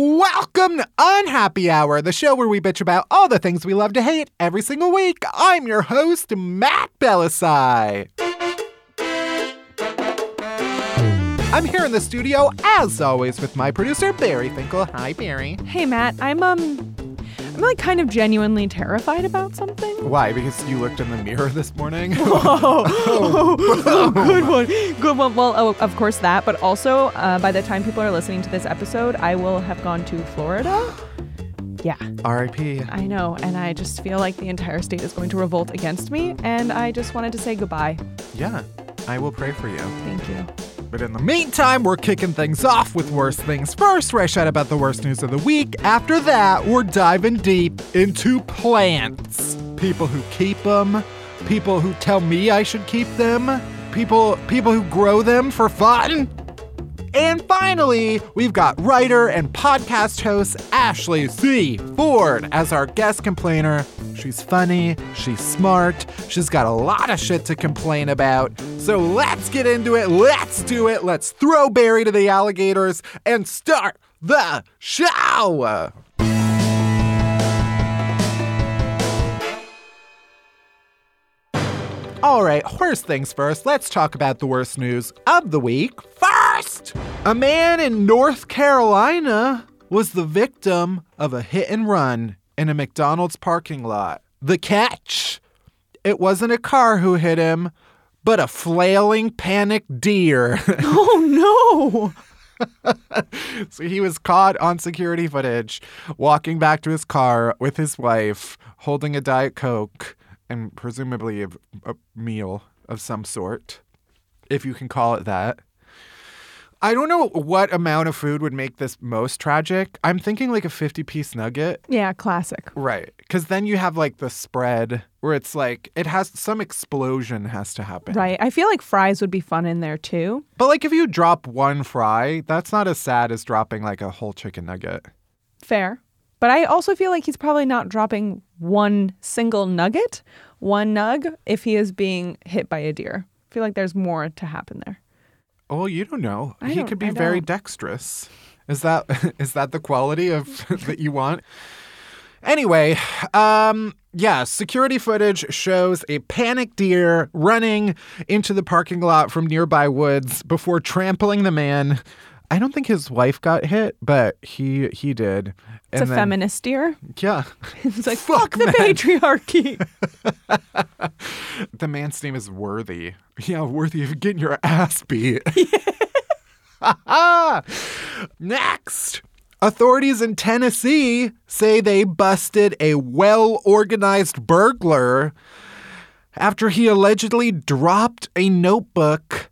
Welcome to Unhappy Hour, the show where we bitch about all the things we love to hate every single week. I'm your host, Matt Bellassai. I'm here in the studio, as always, with my producer, Bari Finkel. Hi, Bari. Hey Matt, I'm um I'm like kind of genuinely terrified about something. Why? Because you looked in the mirror this morning? Oh, oh, good one. Good one. Well, oh, of course that, but also uh, by the time people are listening to this episode, I will have gone to Florida. Yeah, R.I.P. I know, and I just feel like the entire state is going to revolt against me, and I just wanted to say goodbye. Yeah, I will pray for you. Thank you. But in the meantime, we're kicking things off with worst things first, where I shout about the worst news of the week. After that, we're diving deep into plants. People who keep them, people who tell me I should keep them, people people who grow them for fun. And finally, we've got writer and podcast host Ashley C. Ford as our guest complainer. She's funny, she's smart, she's got a lot of shit to complain about. So let's get into it, let's do it, let's throw Bari to the alligators and start the show! All right, worst things first. Let's talk about the worst news of the week first. A man in North Carolina was the victim of a hit and run in a McDonald's parking lot. The catch it wasn't a car who hit him, but a flailing panicked deer. Oh no! so he was caught on security footage walking back to his car with his wife, holding a Diet Coke and presumably a, a meal of some sort, if you can call it that. I don't know what amount of food would make this most tragic. I'm thinking like a 50 piece nugget. Yeah, classic. Right. Because then you have like the spread where it's like it has some explosion has to happen. Right. I feel like fries would be fun in there too. But like if you drop one fry, that's not as sad as dropping like a whole chicken nugget. Fair. But I also feel like he's probably not dropping one single nugget, one nug, if he is being hit by a deer. I feel like there's more to happen there. Oh, you don't know. I he don't- could be I very don't. dexterous. Is that is that the quality of that you want? Anyway, um yeah, security footage shows a panicked deer running into the parking lot from nearby woods before trampling the man. I don't think his wife got hit, but he he did. It's a feminist deer. Yeah. It's like, Fuck, fuck, the man. patriarchy. The man's name is Worthy. Yeah, worthy of getting your ass beat. Next. Authorities in Tennessee say they busted a well organized burglar after he allegedly dropped a notebook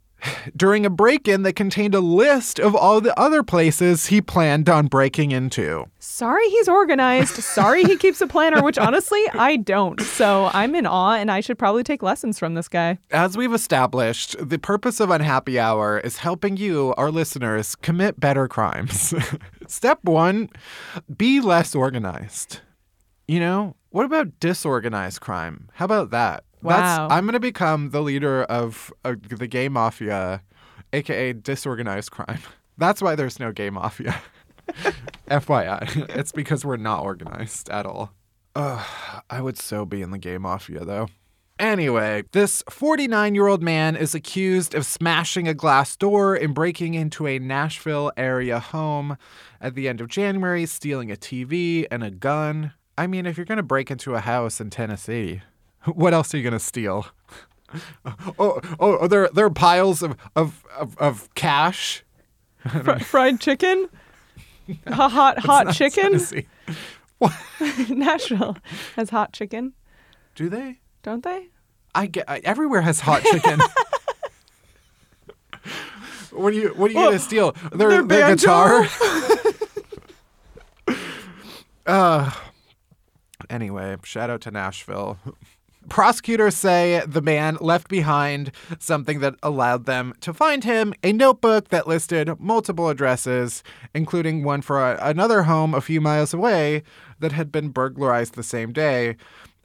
during a break in that contained a list of all the other places he planned on breaking into. Sorry he's organized. Sorry he keeps a planner, which honestly, I don't. So I'm in awe and I should probably take lessons from this guy. As we've established, the purpose of Unhappy Hour is helping you, our listeners, commit better crimes. Step one be less organized. You know, what about disorganized crime? How about that? Wow. I'm going to become the leader of uh, the gay mafia, aka disorganized crime. That's why there's no gay mafia. FYI, it's because we're not organized at all. Ugh, I would so be in the gay mafia though. Anyway, this 49 year old man is accused of smashing a glass door and breaking into a Nashville area home at the end of January, stealing a TV and a gun. I mean, if you're going to break into a house in Tennessee, what else are you going to steal? oh, oh, there, there are piles of, of, of, of cash. Fr- fried chicken? Hot hot chicken? Tennessee. Nashville has hot chicken, Do they? don't they? I get I, everywhere has hot chicken. what are you What are you gonna steal? Their, their guitar. Uh, anyway, shout out to Nashville. Prosecutors say the man left behind something that allowed them to find him a notebook that listed multiple addresses, including one for a, another home a few miles away that had been burglarized the same day.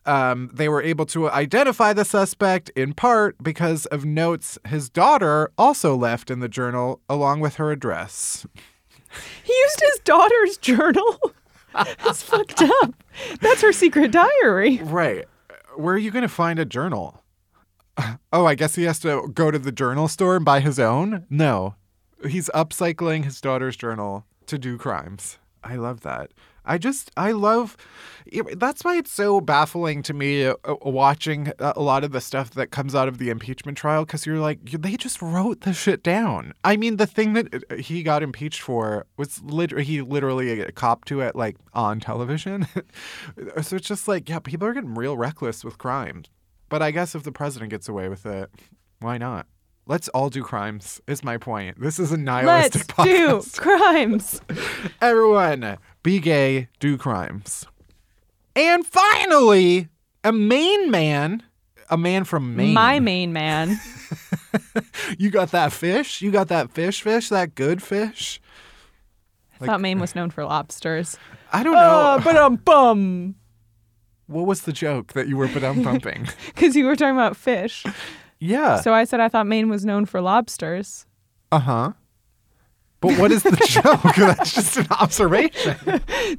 Um, they were able to identify the suspect in part because of notes his daughter also left in the journal along with her address. He used his daughter's journal. That's fucked up. That's her secret diary. Right. Where are you going to find a journal? Oh, I guess he has to go to the journal store and buy his own? No. He's upcycling his daughter's journal to do crimes. I love that. I just, I love, that's why it's so baffling to me uh, uh, watching a lot of the stuff that comes out of the impeachment trial because you're like, they just wrote the shit down. I mean, the thing that uh, he got impeached for was literally, he literally copped to it like on television. so it's just like, yeah, people are getting real reckless with crime. But I guess if the president gets away with it, why not? Let's all do crimes, is my point. This is a nihilistic Let's do crimes. Everyone, be gay, do crimes. And finally, a Maine man, a man from Maine. My main man. You got that fish? You got that fish fish, that good fish? I thought Maine was known for lobsters. I don't know. Oh, but um bum. what was the joke that you were but I'm pumping? Because you were talking about fish. yeah. So I said I thought Maine was known for lobsters. Uh-huh. But what is the joke? That's just an observation.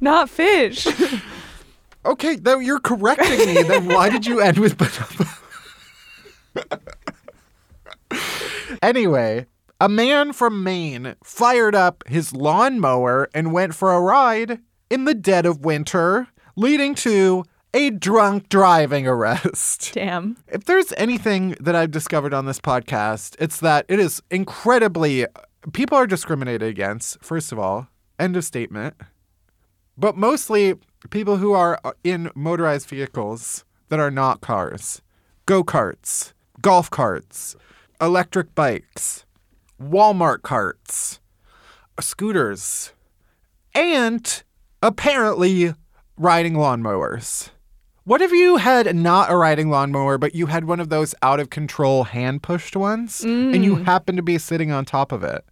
Not fish. Okay, though you're correcting me, then why did you end with Anyway, a man from Maine fired up his lawnmower and went for a ride in the dead of winter, leading to a drunk driving arrest. Damn. If there's anything that I've discovered on this podcast, it's that it is incredibly people are discriminated against, first of all. End of statement. But mostly people who are uh, in motorized vehicles that are not cars. Go-karts, golf carts, electric bikes, Walmart carts, scooters, and apparently riding lawnmowers. What if you had not a riding lawnmower, but you had one of those out of control hand pushed ones and you happen to be sitting on top of it?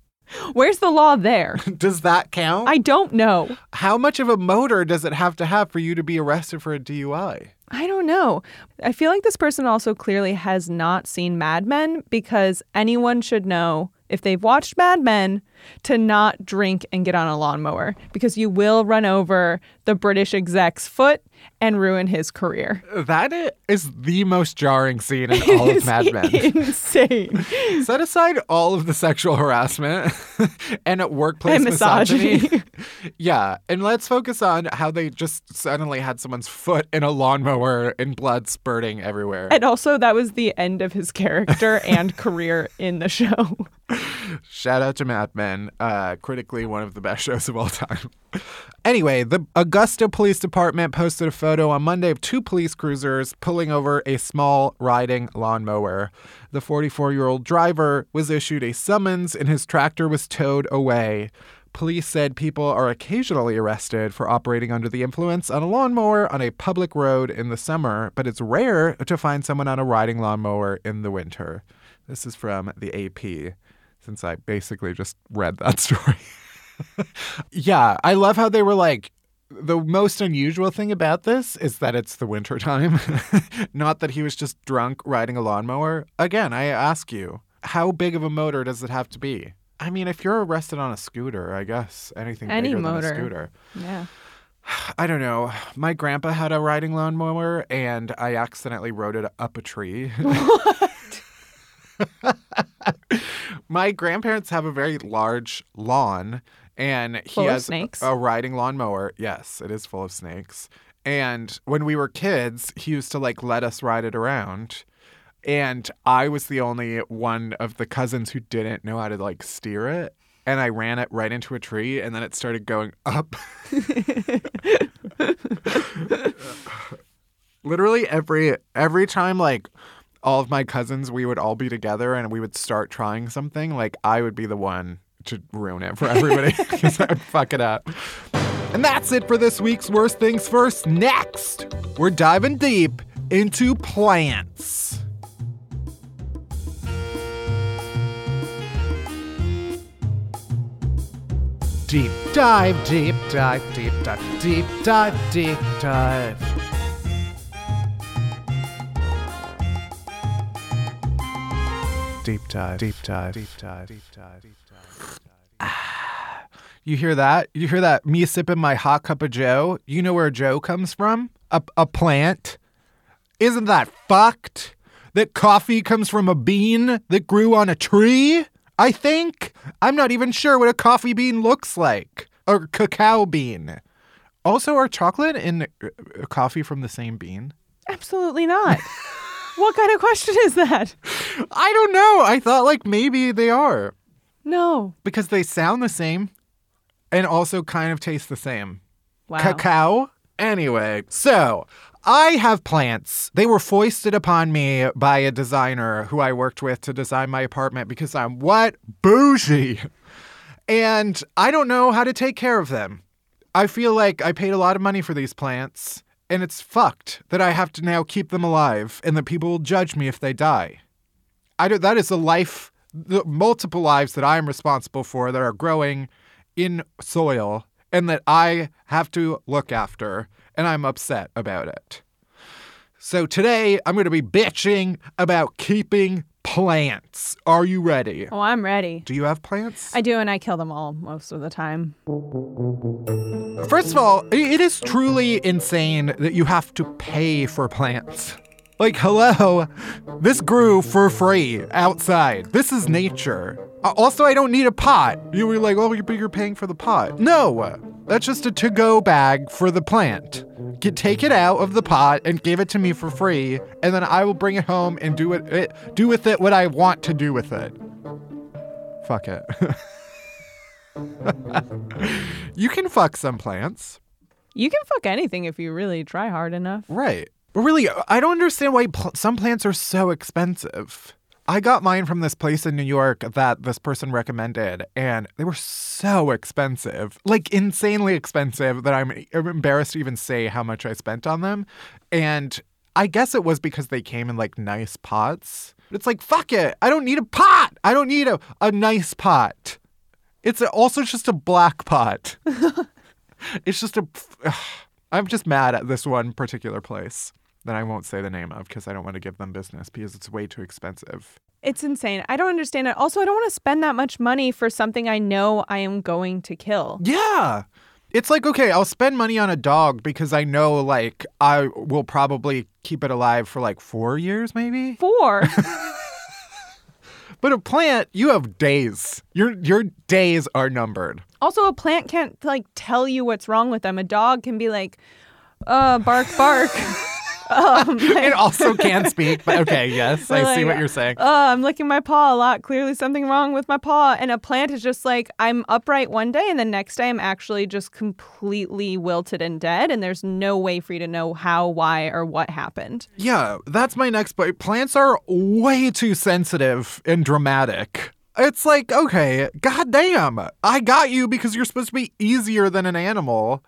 Where's the law there? Does that count? I don't know. How much of a motor does it have to have for you to be arrested for a DUI? I don't know. I feel like this person also clearly has not seen Mad Men because anyone should know if they've watched Mad Men to not drink and get on a lawnmower because you will run over the British exec's foot and ruin his career. That is the most jarring scene in all of Mad Men. Insane. Set aside all of the sexual harassment and workplace And misogyny. misogyny. yeah, and let's focus on how they just suddenly had someone's foot in a lawnmower and blood spurting everywhere. And also, that was the end of his character and career in the show. Shout out to Mad Men, uh, critically one of the best shows of all time. Anyway, the Augusta Police Department posted a photo on Monday of two police cruisers pulling over a small riding lawnmower. The 44 year old driver was issued a summons and his tractor was towed away. Police said people are occasionally arrested for operating under the influence on a lawnmower on a public road in the summer, but it's rare to find someone on a riding lawnmower in the winter. This is from the AP, since I basically just read that story. yeah, I love how they were like, the most unusual thing about this is that it's the winter time, not that he was just drunk riding a lawnmower. Again, I ask you, how big of a motor does it have to be? I mean, if you're arrested on a scooter, I guess anything Any bigger than a scooter. Yeah. I don't know. My grandpa had a riding lawnmower, and I accidentally rode it up a tree. What? My grandparents have a very large lawn, and he Full has a riding lawnmower. Yes, it is full of snakes. And when we were kids, he used to like let us ride it around. And I was the only one of the cousins who didn't know how to like steer it. And I ran it right into a tree, and then it started going up. Literally every every time, like all of my cousins, we would all be together and we would start trying something. Like I would be the one to ruin it for everybody because I would fuck it up. And that's it for this week's Worst Things First. Next, we're diving deep into plants. Deep dive, deep dive, deep dive, deep dive, deep dive, deep dive. Deep dive, deep dive, deep dive, deep dive, You hear that? You hear that? Me sipping my hot cup of Joe. You know where Joe comes from? A, a plant. Isn't that fucked? That coffee comes from a bean that grew on a tree? I think. I'm not even sure what a coffee bean looks like. Or cacao bean. Also, are chocolate and uh, coffee from the same bean? Absolutely not. what kind of question is that? I don't know. I thought like maybe they are No. because they sound the same and also kind of taste the same. Wow. Cacao? Anyway, so I have plants. They were foisted upon me by a designer who I worked with to design my apartment because I'm what? Bougie. And I don't know how to take care of them. I feel like I paid a lot of money for these plants, and it's fucked that I have to now keep them alive and that people will judge me if they die. I don't, that is a life, the multiple lives that I am responsible for that are growing in soil and that I have to look after, and I'm upset about it. So today I'm going to be bitching about keeping plants. Are you ready? Oh, I'm ready. Do you have plants? I do, and I kill them all most of the time. First of all, it is truly insane that you have to pay for plants. Like, hello, this grew for free outside. This is nature. Also, I don't need a pot. You were like, oh, but you're paying for the pot. No, that's just a to go bag for the plant. Get, take it out of the pot and give it to me for free, and then I will bring it home and do it, it do with it what I want to do with it. Fuck it. you can fuck some plants. You can fuck anything if you really try hard enough. Right. But really, I don't understand why pl- some plants are so expensive. I got mine from this place in New York that this person recommended, and they were so expensive like insanely expensive that I'm embarrassed to even say how much I spent on them. And I guess it was because they came in like nice pots. It's like, fuck it. I don't need a pot. I don't need a, a nice pot. It's also just a black pot. it's just a. I'm just mad at this one particular place that I won't say the name of because I don't want to give them business because it's way too expensive. It's insane. I don't understand it. Also, I don't want to spend that much money for something I know I am going to kill. Yeah. It's like, okay, I'll spend money on a dog because I know, like, I will probably keep it alive for like four years, maybe. Four. But a plant, you have days. Your your days are numbered. also, a plant can't like tell you what's wrong with them. A dog can be like, uh, bark, bark. um, It also can't speak, but okay, yes, I Or see what you're saying. Oh, I'm licking my paw a lot. Clearly, something wrong with my paw. And a plant is just like I'm upright one day, and the next day I'm actually just completely wilted and dead. And there's no way for you to know how, why, or what happened. Yeah, that's my next point. Plants are way too sensitive and dramatic. It's like, okay, goddamn, I got you because you're supposed to be easier than an animal.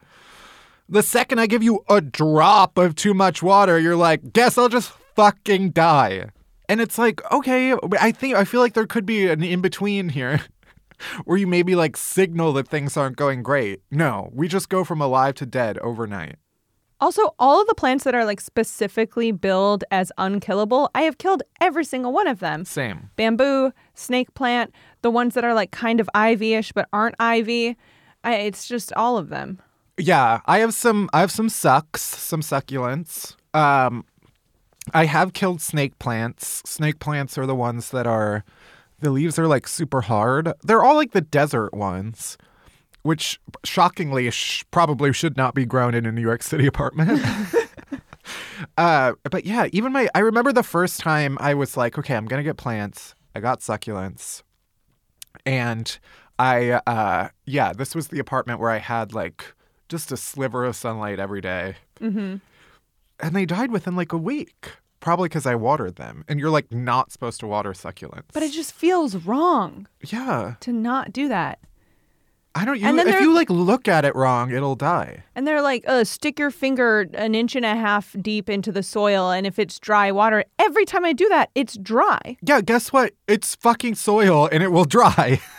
The second I give you a drop of too much water, you're like, guess I'll just fucking die. And it's like, okay, I think, I feel like there could be an in between here where you maybe like signal that things aren't going great. No, we just go from alive to dead overnight. Also, all of the plants that are like specifically billed as unkillable, I have killed every single one of them. Same. Bamboo, snake plant, the ones that are like kind of ivy-ish but aren't ivy. I, it's just all of them. Yeah, I have some I have some sucks, some succulents. Um I have killed snake plants. Snake plants are the ones that are the leaves are like super hard. They're all like the desert ones, which shockingly sh- probably should not be grown in a New York City apartment. uh but yeah, even my I remember the first time I was like, okay, I'm going to get plants. I got succulents. And I uh yeah, this was the apartment where I had like just a sliver of sunlight every day. Mm-hmm. And they died within like a week. Probably because I watered them. And you're like not supposed to water succulents. But it just feels wrong Yeah. to not do that. I don't. You, And then if you like look at it wrong, it'll die. And they're like, uh, stick your finger an inch and a half deep into the soil, and if it's dry water, every time I do that, it's dry. Yeah, guess what? It's fucking soil and it will dry.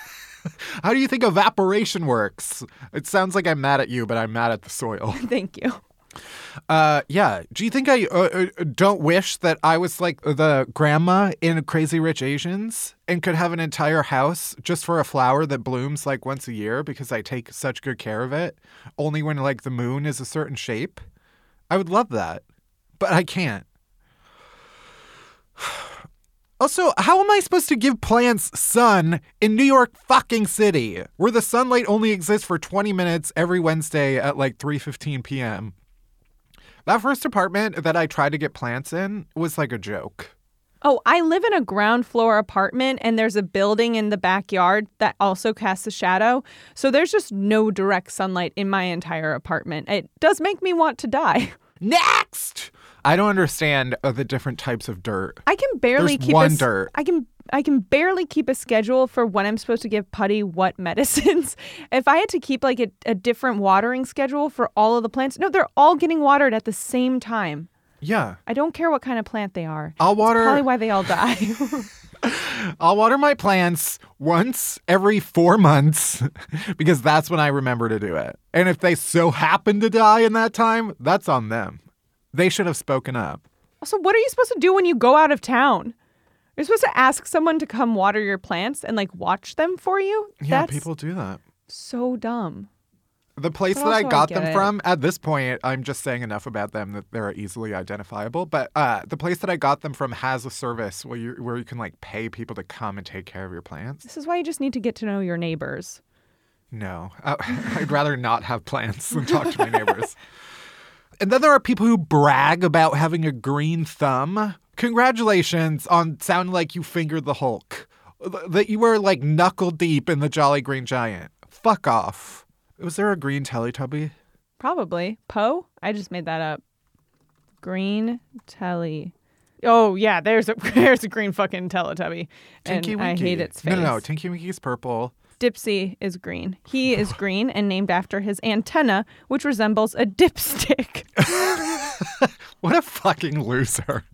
How do you think evaporation works? It sounds like I'm mad at you, but I'm mad at the soil. Thank you. Uh, yeah. Do you think I uh, uh, don't wish that I was like the grandma in Crazy Rich Asians and could have an entire house just for a flower that blooms like once a year because I take such good care of it, only when like the moon is a certain shape? I would love that, but I can't. Also, how am I supposed to give plants sun in New York fucking city, where the sunlight only exists for 20 minutes every Wednesday at like 3:15 p.m.? That first apartment that I tried to get plants in was like a joke. Oh, I live in a ground floor apartment, and there's a building in the backyard that also casts a shadow. So there's just no direct sunlight in my entire apartment. It does make me want to die. Next! I don't understand uh, the different types of dirt. I can barely There's keep one a, dirt. I can I can barely keep a schedule for when I'm supposed to give Putty what medicines. if I had to keep like a, a different watering schedule for all of the plants, no, they're all getting watered at the same time. Yeah. I don't care what kind of plant they are. I'll water Probably why they all die. I'll water my plants once every 4 months because that's when I remember to do it. And if they so happen to die in that time, that's on them. They should have spoken up. also, what are you supposed to do when you go out of town? You're supposed to ask someone to come water your plants and like watch them for you? Yeah, That's people do that. so dumb. The place But that I also I got them it. from, at this point, I'm just saying enough about them that they're easily identifiable. But uh, the place that I got them from has a service where you where you can like pay people to come and take care of your plants. This is why you just need to get to know your neighbors. No, uh, I'd rather not have plants than talk to my neighbors. And then there are people who brag about having a green thumb. Congratulations on sounding like you fingered the Hulk. That you were like knuckle deep in the Jolly Green Giant. Fuck off. Was there a green Teletubby? Probably. Po? I just made that up. Green Telly. Oh yeah, there's a there's a green fucking Teletubby. Tinky and Winky. I hate its face. No, no, no. Tinky Winky's purple. Dipsy is green. He is green and named after his antenna, which resembles a dipstick. What a fucking loser.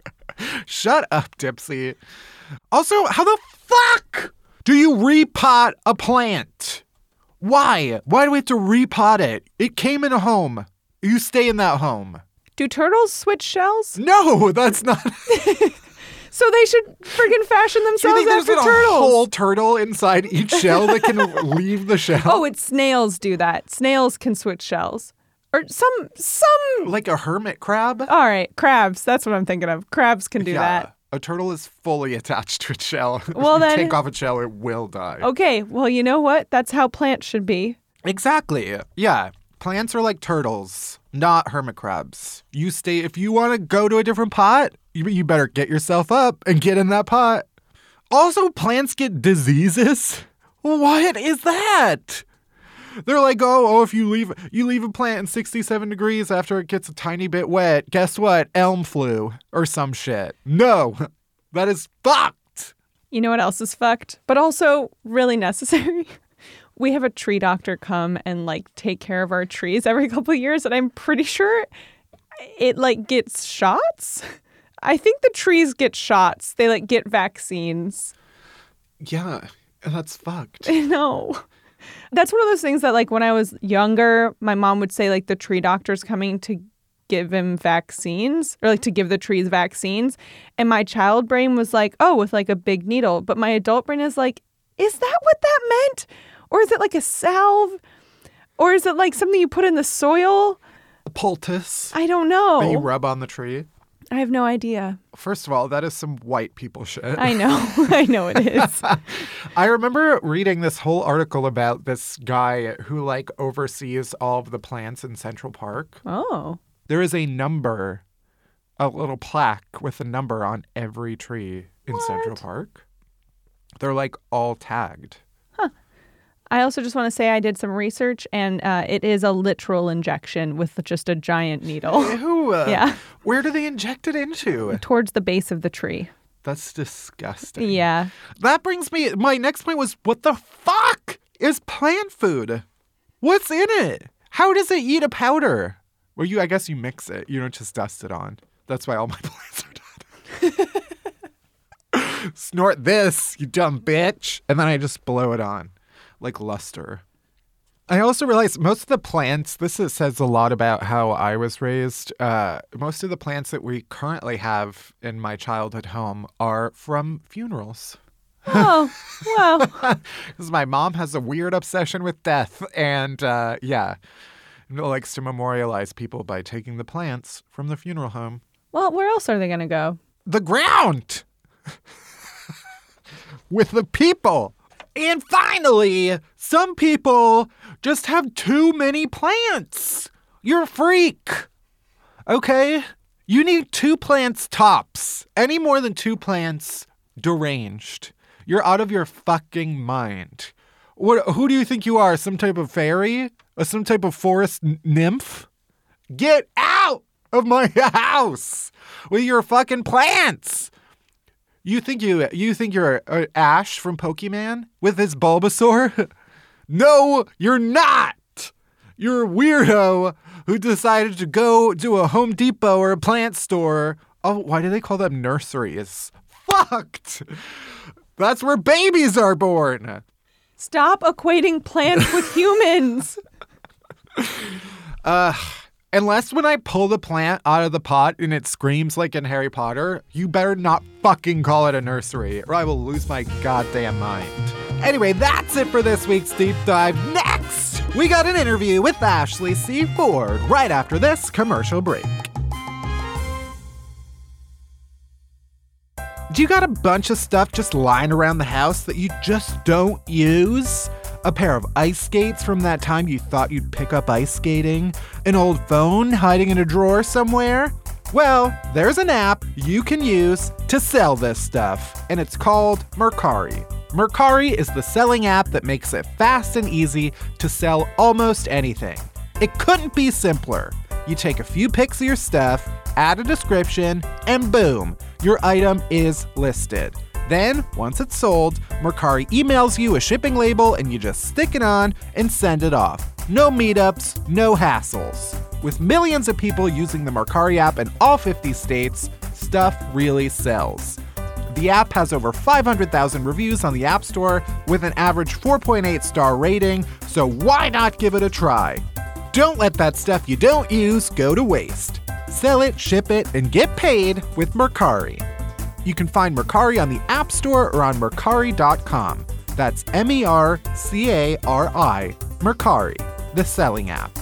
Shut up, Dipsy. Also, how the fuck do you repot a plant? Why? Why do we have to repot it? It came in a home. You stay in that home. Do turtles switch shells? No, that's not. So they should friggin' fashion themselves think there's after a turtles. whole turtle inside each shell that can leave the shell? Oh, it's snails do that. Snails can switch shells. Or some some like a hermit crab? All right, crabs. That's what I'm thinking of. Crabs can do that. A turtle is fully attached to its shell. Well, if you then- take off its shell, it will die. Okay, well, you know what? That's how plants should be. Exactly. Yeah. Plants are like turtles, not hermit crabs. You stay, if you want to go to a different pot, you, you better get yourself up and get in that pot. Also, plants get diseases. What is that? They're like, oh, oh, if you leave you leave a plant in 67 degrees after it gets a tiny bit wet, guess what? Elm flu or some shit. No, that is fucked. You know what else is fucked? But also really necessary? We have a tree doctor come and like take care of our trees every couple of years, and I'm pretty sure it like gets shots. I think the trees get shots. They like get vaccines. Yeah, that's fucked. No. That's one of those things that like when I was younger, my mom would say like the tree doctor's coming to give him vaccines or like to give the trees vaccines. And my child brain was like, oh, with like a big needle. But my adult brain is like, is that what that meant? Or is it like a salve? Or is it like something you put in the soil? A Poultice I don't know. that you rub on the tree. I have no idea. First of all, that is some white people shit. I know. I know it is. I remember reading this whole article about this guy who like oversees all of the plants in Central Park. Oh. There is a number, a little plaque with a number on every tree in Central Park. They're like all tagged. I also just want to say I did some research and uh, it is a literal injection with just a giant needle? Uh, Yeah. Where do they inject it into? towards the base of the tree. That's disgusting. Yeah. That brings me. My next point was, what the fuck is plant food? What's in it? How does it eat a powder? Well, you I guess you mix it. You don't just dust it on. That's why all my plants are dead. Snort this, you dumb bitch. And then I just blow it on like luster. I also realized most of the plants, this is, says a lot about how I was raised. Uh, most of the plants that we currently have in my childhood home are from funerals. Oh, well. Because my mom has a weird obsession with death. And uh, yeah, likes to memorialize people by taking the plants from the funeral home. Well, where else are they going to go? The ground! with the people. And finally, some people just have too many plants. You're a freak. Okay? You need two plants tops. Any more than two plants, deranged. You're out of your fucking mind. What, who do you think you are? Some type of fairy? Or some type of forest n- nymph? Get out of my house with your fucking plants. You think you you think you're uh, Ash from Pokemon with his Bulbasaur? no, you're not. You're a weirdo who decided to go to a Home Depot or a plant store. Oh, why do they call them nurseries? Fucked. That's where babies are born. Stop equating plants with humans. Uh, unless when I pull the plant out of the pot and it screams like in Harry Potter, you better not fucking call it a nursery or I will lose my goddamn mind. Anyway, that's it for this week's deep dive. Next, we got an interview with Ashley C. Ford right after this commercial break. Do you got a bunch of stuff just lying around the house that you just don't use? A pair of ice skates from that time you thought you'd pick up ice skating? An old phone hiding in a drawer somewhere? Well, there's an app you can use to sell this stuff, and it's called Mercari. Mercari is the selling app that makes it fast and easy to sell almost anything. It couldn't be simpler. You take a few pics of your stuff, add a description, and boom, your item is listed. Then, once it's sold, Mercari emails you a shipping label and you just stick it on and send it off. No meetups, no hassles. With millions of people using the Mercari app in all 50 states, stuff really sells. The app has over 500,000 reviews on the App Store with an average 4.8 star rating, so why not give it a try? Don't let that stuff you don't use go to waste. Sell it, ship it, and get paid with Mercari. You can find Mercari on the App Store or on Mercari.com. That's M E R C A R I, Mercari, the selling app.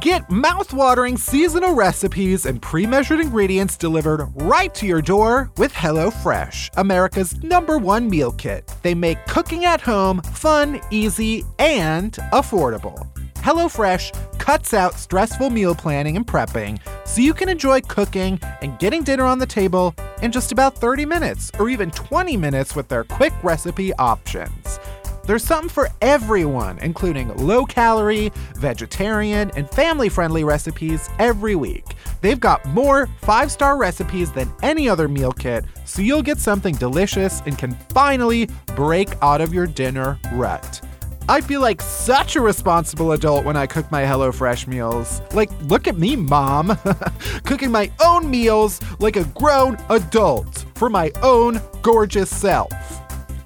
Get mouth-watering seasonal recipes and pre-measured ingredients delivered right to your door with HelloFresh, America's number one meal kit. They make cooking at home fun, easy, and affordable. HelloFresh cuts out stressful meal planning and prepping so you can enjoy cooking and getting dinner on the table in just about 30 minutes or even 20 minutes with their quick recipe options. There's something for everyone, including low calorie, vegetarian, and family friendly recipes every week. They've got more five star recipes than any other meal kit, so you'll get something delicious and can finally break out of your dinner rut. I feel like such a responsible adult when I cook my HelloFresh meals. Like, look at me, mom. Cooking my own meals like a grown adult for my own gorgeous self.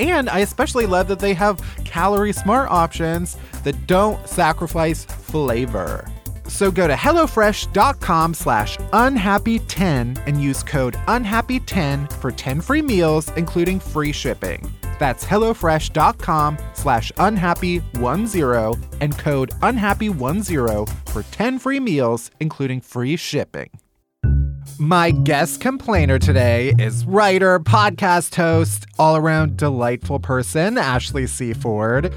And I especially love that they have calorie smart options that don't sacrifice flavor. So go to HelloFresh.com slash unhappy10 and use code unhappy10 for 10 free meals, including free shipping. That's HelloFresh.com slash unhappy10 and code unhappy10 for 10 free meals, including free shipping. My guest complainer today is writer, podcast host, all around delightful person, Ashley C. Ford.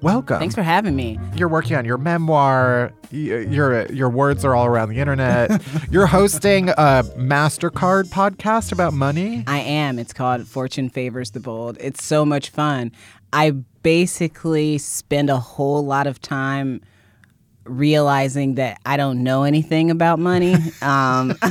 Welcome. Thanks for having me. You're working on your memoir. Your your words are all around the internet. You're hosting a Mastercard podcast about money. I am. It's called Fortune Favors the Bold. It's so much fun. I basically spend a whole lot of time realizing that I don't know anything about money. Um,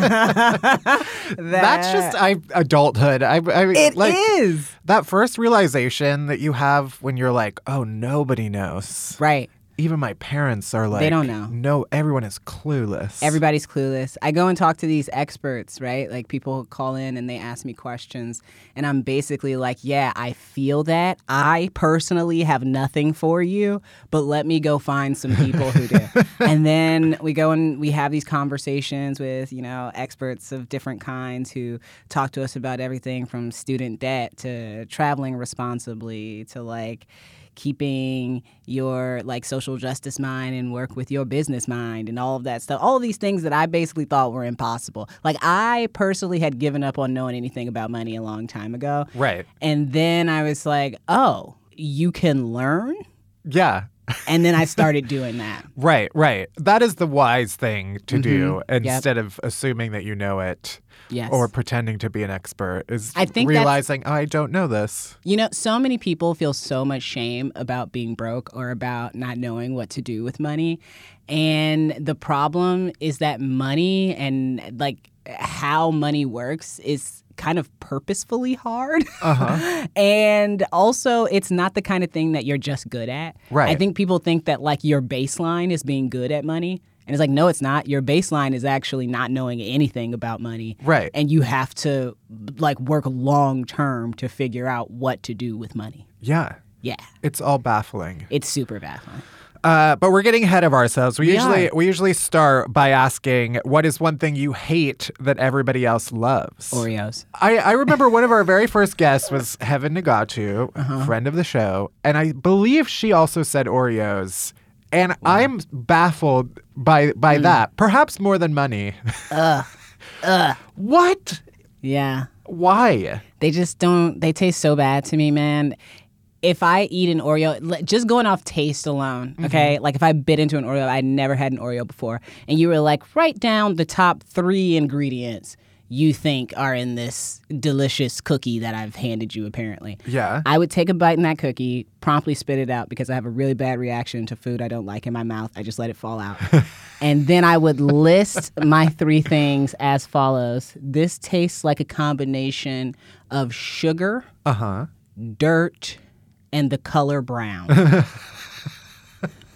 That's just I adulthood. I, I It like is. that first realization that you have when you're like, oh, nobody knows. right. Even my parents are like, they don't know. No, everyone is clueless. Everybody's clueless. I go and talk to these experts, right? Like people call in and they ask me questions, and I'm basically like, yeah, I feel that. I personally have nothing for you, but let me go find some people who do. and then we go and we have these conversations with, you know, experts of different kinds who talk to us about everything from student debt to traveling responsibly to like, keeping your like social justice mind and work with your business mind and all of that stuff. All of these things that I basically thought were impossible. Like I personally had given up on knowing anything about money a long time ago. Right. And then I was like, "Oh, you can learn?" Yeah. And then I started doing that. Right, right. That is the wise thing to do mm-hmm. Yep. instead of assuming that you know it Yes. or pretending to be an expert is I think realizing "Oh, I don't know this. You know, so many people feel so much shame about being broke or about not knowing what to do with money. And the problem is that money and like how money works is kind of purposefully hard. Uh-huh. and also, it's not the kind of thing that you're just good at. Right. I think people think that like your baseline is being good at money. And it's like, no, it's not. Your baseline is actually not knowing anything about money. Right. And you have to like work long term to figure out what to do with money. Yeah. Yeah. It's all baffling. It's super baffling. Uh, but we're getting ahead of ourselves. We, We usually are. we usually start by asking what is one thing you hate that everybody else loves. Oreos. I, I remember one of our very first guests was Heben Nigatu, Uh-huh. friend of the show, and I believe she also said Oreos. And I'm baffled by by Mm. that, perhaps more than money. Ugh. Ugh. what? Yeah. Why? They just don't, they taste so bad to me, man. If I eat an Oreo, just going off taste alone, okay? Like if I bit into an Oreo, I'd never had an Oreo before, and you were like, write down the top three ingredients you think are in this delicious cookie that I've handed you, apparently. Yeah. I would take a bite in that cookie, promptly spit it out because I have a really bad reaction to food I don't like in my mouth. I just let it fall out. and then I would list my three things as follows This tastes like a combination of sugar, Uh huh. dirt, and the color brown.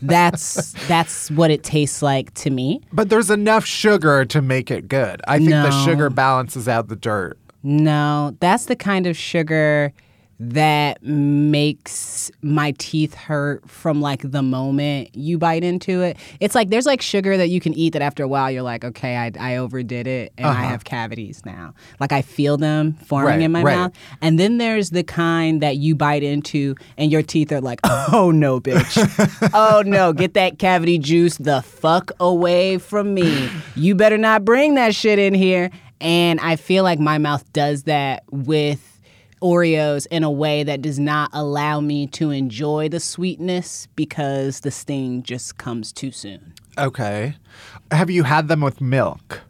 that's that's what it tastes like to me. But there's enough sugar to make it good. I think the sugar balances out the dirt. No, that's the kind of sugar that makes my teeth hurt from like the moment you bite into it. It's like there's like sugar that you can eat that after a while you're like, okay, I, I overdid it and I uh-huh. have cavities now. Like I feel them forming Right, in my right. mouth. And then there's the kind that you bite into and your teeth are like, oh no, bitch. oh no, get that cavity juice the fuck away from me. You better not bring that shit in here. And I feel like my mouth does that with Oreos in a way that does not allow me to enjoy the sweetness because the sting just comes too soon. Okay. Have you had them with milk?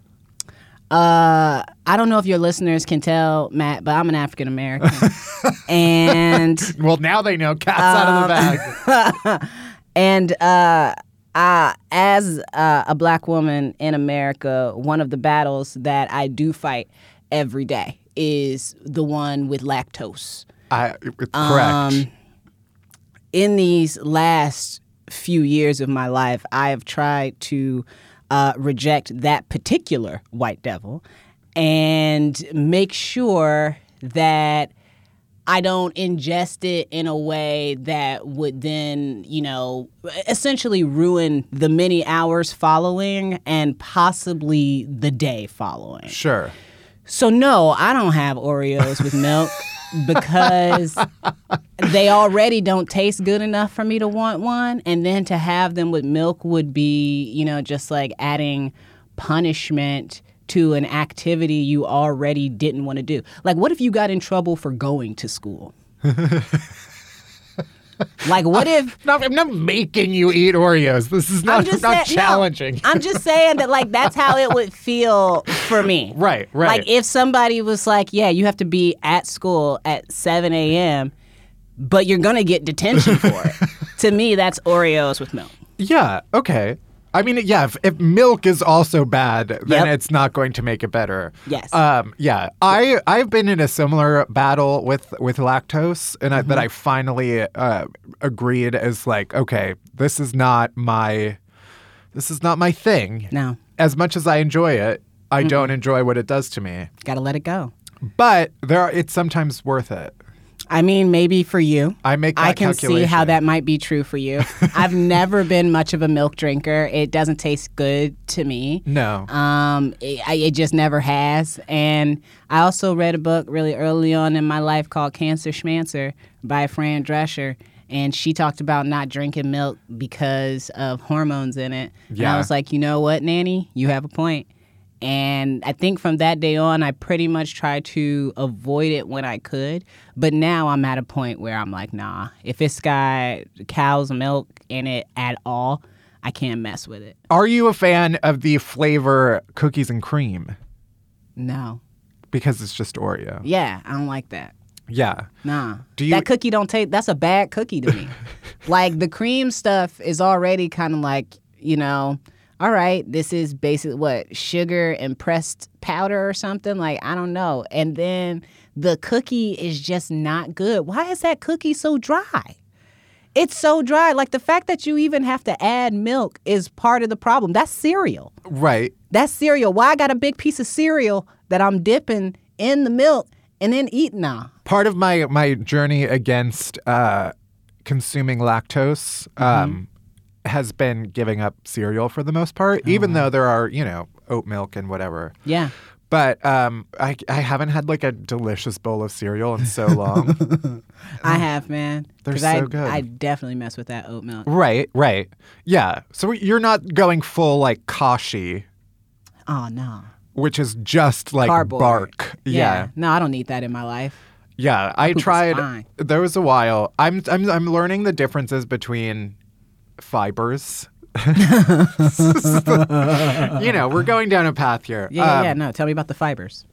Uh, I don't know if your listeners can tell, Matt, but I'm an African American. and Well, now they know. Cat's out of the bag. And uh, uh, as uh, a black woman in America, one of the battles that I do fight every day is the one with lactose. I, correct. Um, in these last few years of my life, I have tried to uh, reject that particular white devil and make sure that I don't ingest it in a way that would then, you know, essentially ruin the many hours following and possibly the day following. sure. So no, I don't have Oreos with milk because they already don't taste good enough for me to want one and then to have them with milk would be, you know, just like adding punishment to an activity you already didn't want to do. Like what if you got in trouble for going to school? like what if No, I'm not making you eat Oreos. This is not, I'm just not saying- no, challenging. I'm just saying that like that's how it would feel for me. Right, right. Like if somebody was like, "Yeah, you have to be at school at 7 a.m., but you're gonna get detention for it." to me, that's Oreos with milk. yeah, okay. I mean, yeah, if, if milk is also bad, then Yep. it's not going to make it better. Yes. Um, yeah. I I've been in a similar battle with with lactose, and I, Mm-hmm. that I finally uh, agreed as like, okay, this is not my this is not my thing. No, As much as I enjoy it, I don't enjoy what it does to me. gotta let it go. But there, are, it's sometimes worth it. I mean, maybe for you. I make I can see how that might be true for you. I've never been much of a milk drinker. It doesn't taste good to me. No. Um, it, it just never has. And I also read a book really early on in my life called Cancer Schmancer by Fran Drescher. And she talked about not drinking milk because of hormones in it. And Yeah. I was like, you know what, Nanny? You have a point. And I think from that day on, I pretty much tried to avoid it when I could. But now I'm at a point where I'm like, nah, if it's got cow's milk in it at all, I can't mess with it. Are you a fan of the flavor cookies and cream? No. Because it's just Oreo. Yeah, I don't like that. Yeah. Nah. Do you- that cookie don't taste that's a bad cookie to me. like the cream stuff is already kind of like, you know, all right, this is basically what, sugar and pressed powder or something? Like, I don't know. And then the cookie is just not good. Why is that cookie so dry? It's so dry. Like the fact that you even have to add milk is part of the problem. That's cereal. Right. That's cereal. Why I got a big piece of cereal that I'm dipping in the milk and then eating now? Part of my my journey against uh, consuming lactose um, has been giving up cereal for the most part, even though there are you know oat milk and whatever. Yeah. But um, I I haven't had like a delicious bowl of cereal in so long. I have, man. They're so I, good. I definitely mess with that oat milk. right. Right. Yeah. So you're not going full like kashi, Oh no. which is just like Cardboard. bark. yeah. No, I don't need that in my life. Yeah, I poop tried. There was a while. I'm I'm I'm learning the differences between fibers. you know, we're going down a path here. Yeah, yeah, Um, yeah. No, tell me about the fibers.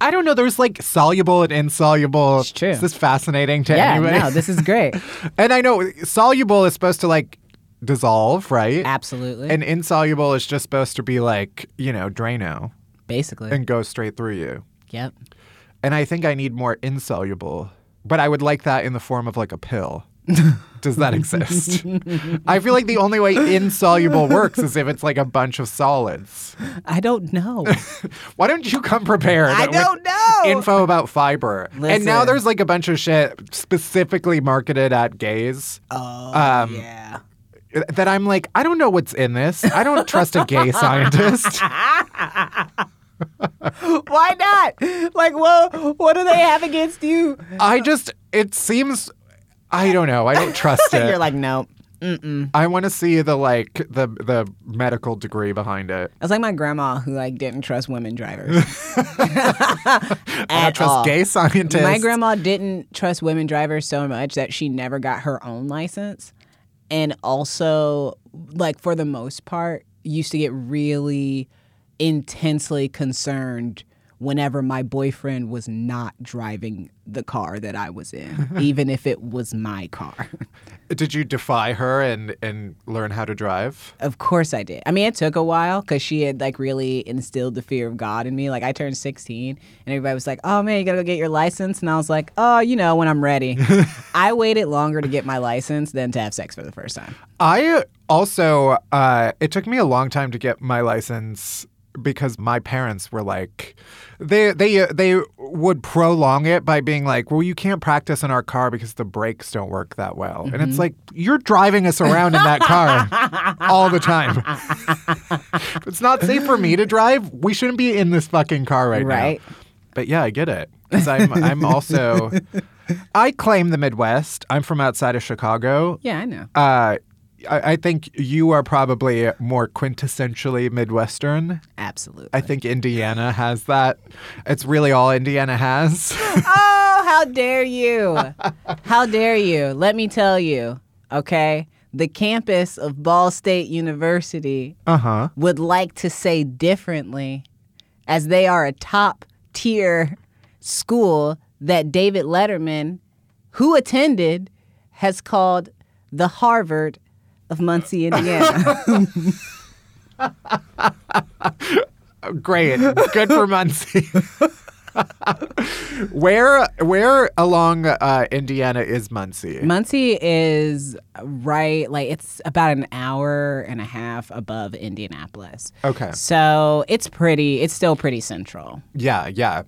I don't know. There's like soluble and insoluble. It's true. Is this fascinating to Yeah, anybody? no, this is great. and I know soluble is supposed to like dissolve, right? Absolutely. And insoluble is just supposed to be like you know Drano Basically. and go straight through you. yep. And I think I need more insoluble, but I would like that in the form of like a pill. Does that exist? I feel like the only way insoluble works is if it's like a bunch of solids. I don't know. Why don't you come prepared? I don't know. Info about fiber. And now there's like a bunch of shit specifically marketed at gays oh, Um, yeah. that I'm like, I don't know what's in this. I don't trust a gay scientist. Why not? Like, well, what do they have against you? I just, it seems, I don't know. I don't trust it. You're like, no. Mm-mm. I want to see the like the the medical degree behind it. It's like my grandma who like didn't trust women drivers. I don't trust all. gay scientists. My grandma didn't trust women drivers so much that she never got her own license. And also, like, for the most part, used to get really intensely concerned whenever my boyfriend was not driving the car that I was in, even if it was my car. Did you defy her and and learn how to drive? Of course I did. I mean, it took a while because she had like really instilled the fear of God in me. Like I turned 16 and everybody was like, oh man, you gotta go get your license. And I was like, oh, you know, when I'm ready. I waited longer to get my license than to have sex for the first time. I also uh, it took me a long time to get my license because my parents were like they they they would prolong it by being like well you can't practice in our car because the brakes don't work that well. And Mm-hmm. it's like you're driving us around in that car all the time. It's not safe for me to drive. We shouldn't be in this fucking car right, Right. now but yeah I get it. Because I'm I'm also I claim the Midwest. I'm from outside of Chicago. Yeah, I know. uh, I, I think you are probably more quintessentially Midwestern. Absolutely. I think Indiana has that. It's really all Indiana has. oh, how dare you? how dare you? Let me tell you, okay? The campus of Ball State University uh huh. would like to say differently, as they are a top tier school that David Letterman, who attended, has called the Harvard of Muncie, Indiana. Great. Good for Muncie. where where along uh, Indiana is Muncie? Muncie is right, like it's about an hour and a half above Indianapolis. Okay. So it's pretty, it's still pretty central. Yeah, yeah.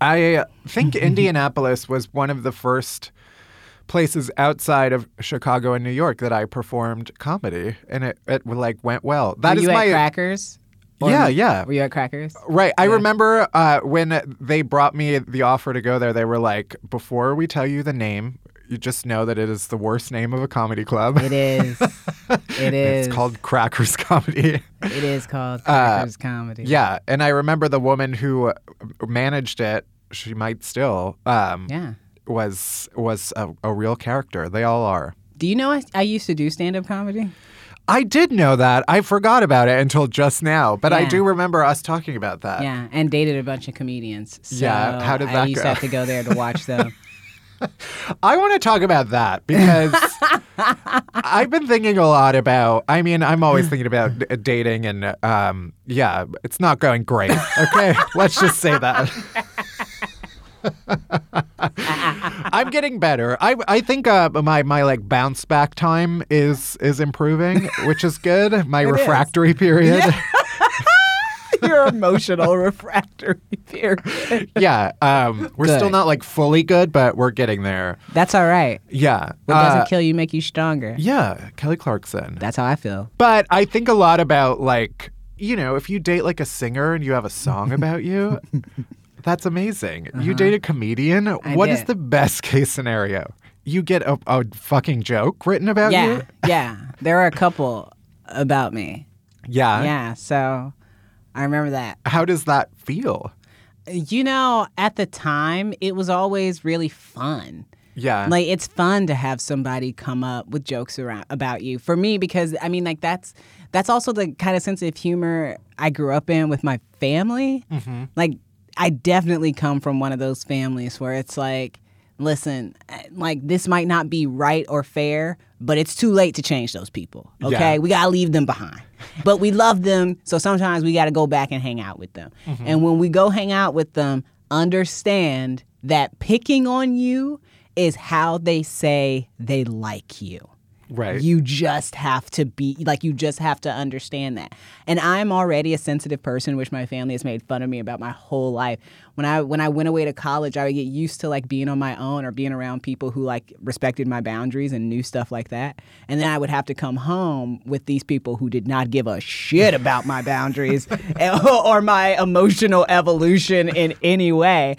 I think Indianapolis was one of the first places outside of Chicago and New York that I performed comedy, and it, it like went well. That Were is you my at Crackers? Or- yeah, yeah. Were you at Crackers? Right. I remember uh, when they brought me the offer to go there, they were like, before we tell you the name, you just know that it is the worst name of a comedy club. It is. It is. it's called Crackers Comedy. It is called Crackers Comedy. yeah. And I remember the woman who managed it, she might still, um, Yeah. Was was a, a real character. They all are. Do you know I, I used to do stand up comedy? I did know that. I forgot about it until just now, but I do remember us talking about that. Yeah, and dated a bunch of comedians. So Yeah, how did that I that used go? to have to go there to watch them. I want to talk about that because I've been thinking a lot about. I mean, I'm always thinking about d- dating, and um, yeah, it's not going great. Okay, let's just say that. I'm getting better. I I think uh, my my like bounce back time is is improving, which is good. My refractory period. Your emotional refractory period. Yeah, um, we're still not like fully good, but we're getting there. That's all right. Yeah. What doesn't Uh, kill you make you stronger. yeah, Kelly Clarkson. That's how I feel. But I think a lot about like, you know, if you date like a singer and you have a song about you, that's amazing. You uh-huh. date a comedian, What is did. the best case scenario? You get a, a fucking joke written about Yeah, you? yeah. There are a couple about me. Yeah. Yeah, so I remember that. How does that feel? You know, at the time, it was always really fun. Yeah. Like it's fun to have somebody come up with jokes around about you. For me, because I mean, like that's that's also the kind of sense of humor I grew up in with my family. Mm-hmm. Like I definitely come from one of those families where it's like, listen, like this might not be right or fair, but it's too late to change those people. Okay, Yeah. we gotta leave them behind. but we love them, so sometimes we gotta go back and hang out with them. Mm-hmm. And when we go hang out with them, understand that picking on you is how they say they like you. Right. You just have to be like you just have to understand that. And I'm already a sensitive person, which my family has made fun of me about my whole life. When I when I went away to college, I would get used to like being on my own or being around people who like respected my boundaries and knew stuff like that. And then I would have to come home with these people who did not give a shit about my boundaries or my emotional evolution in any way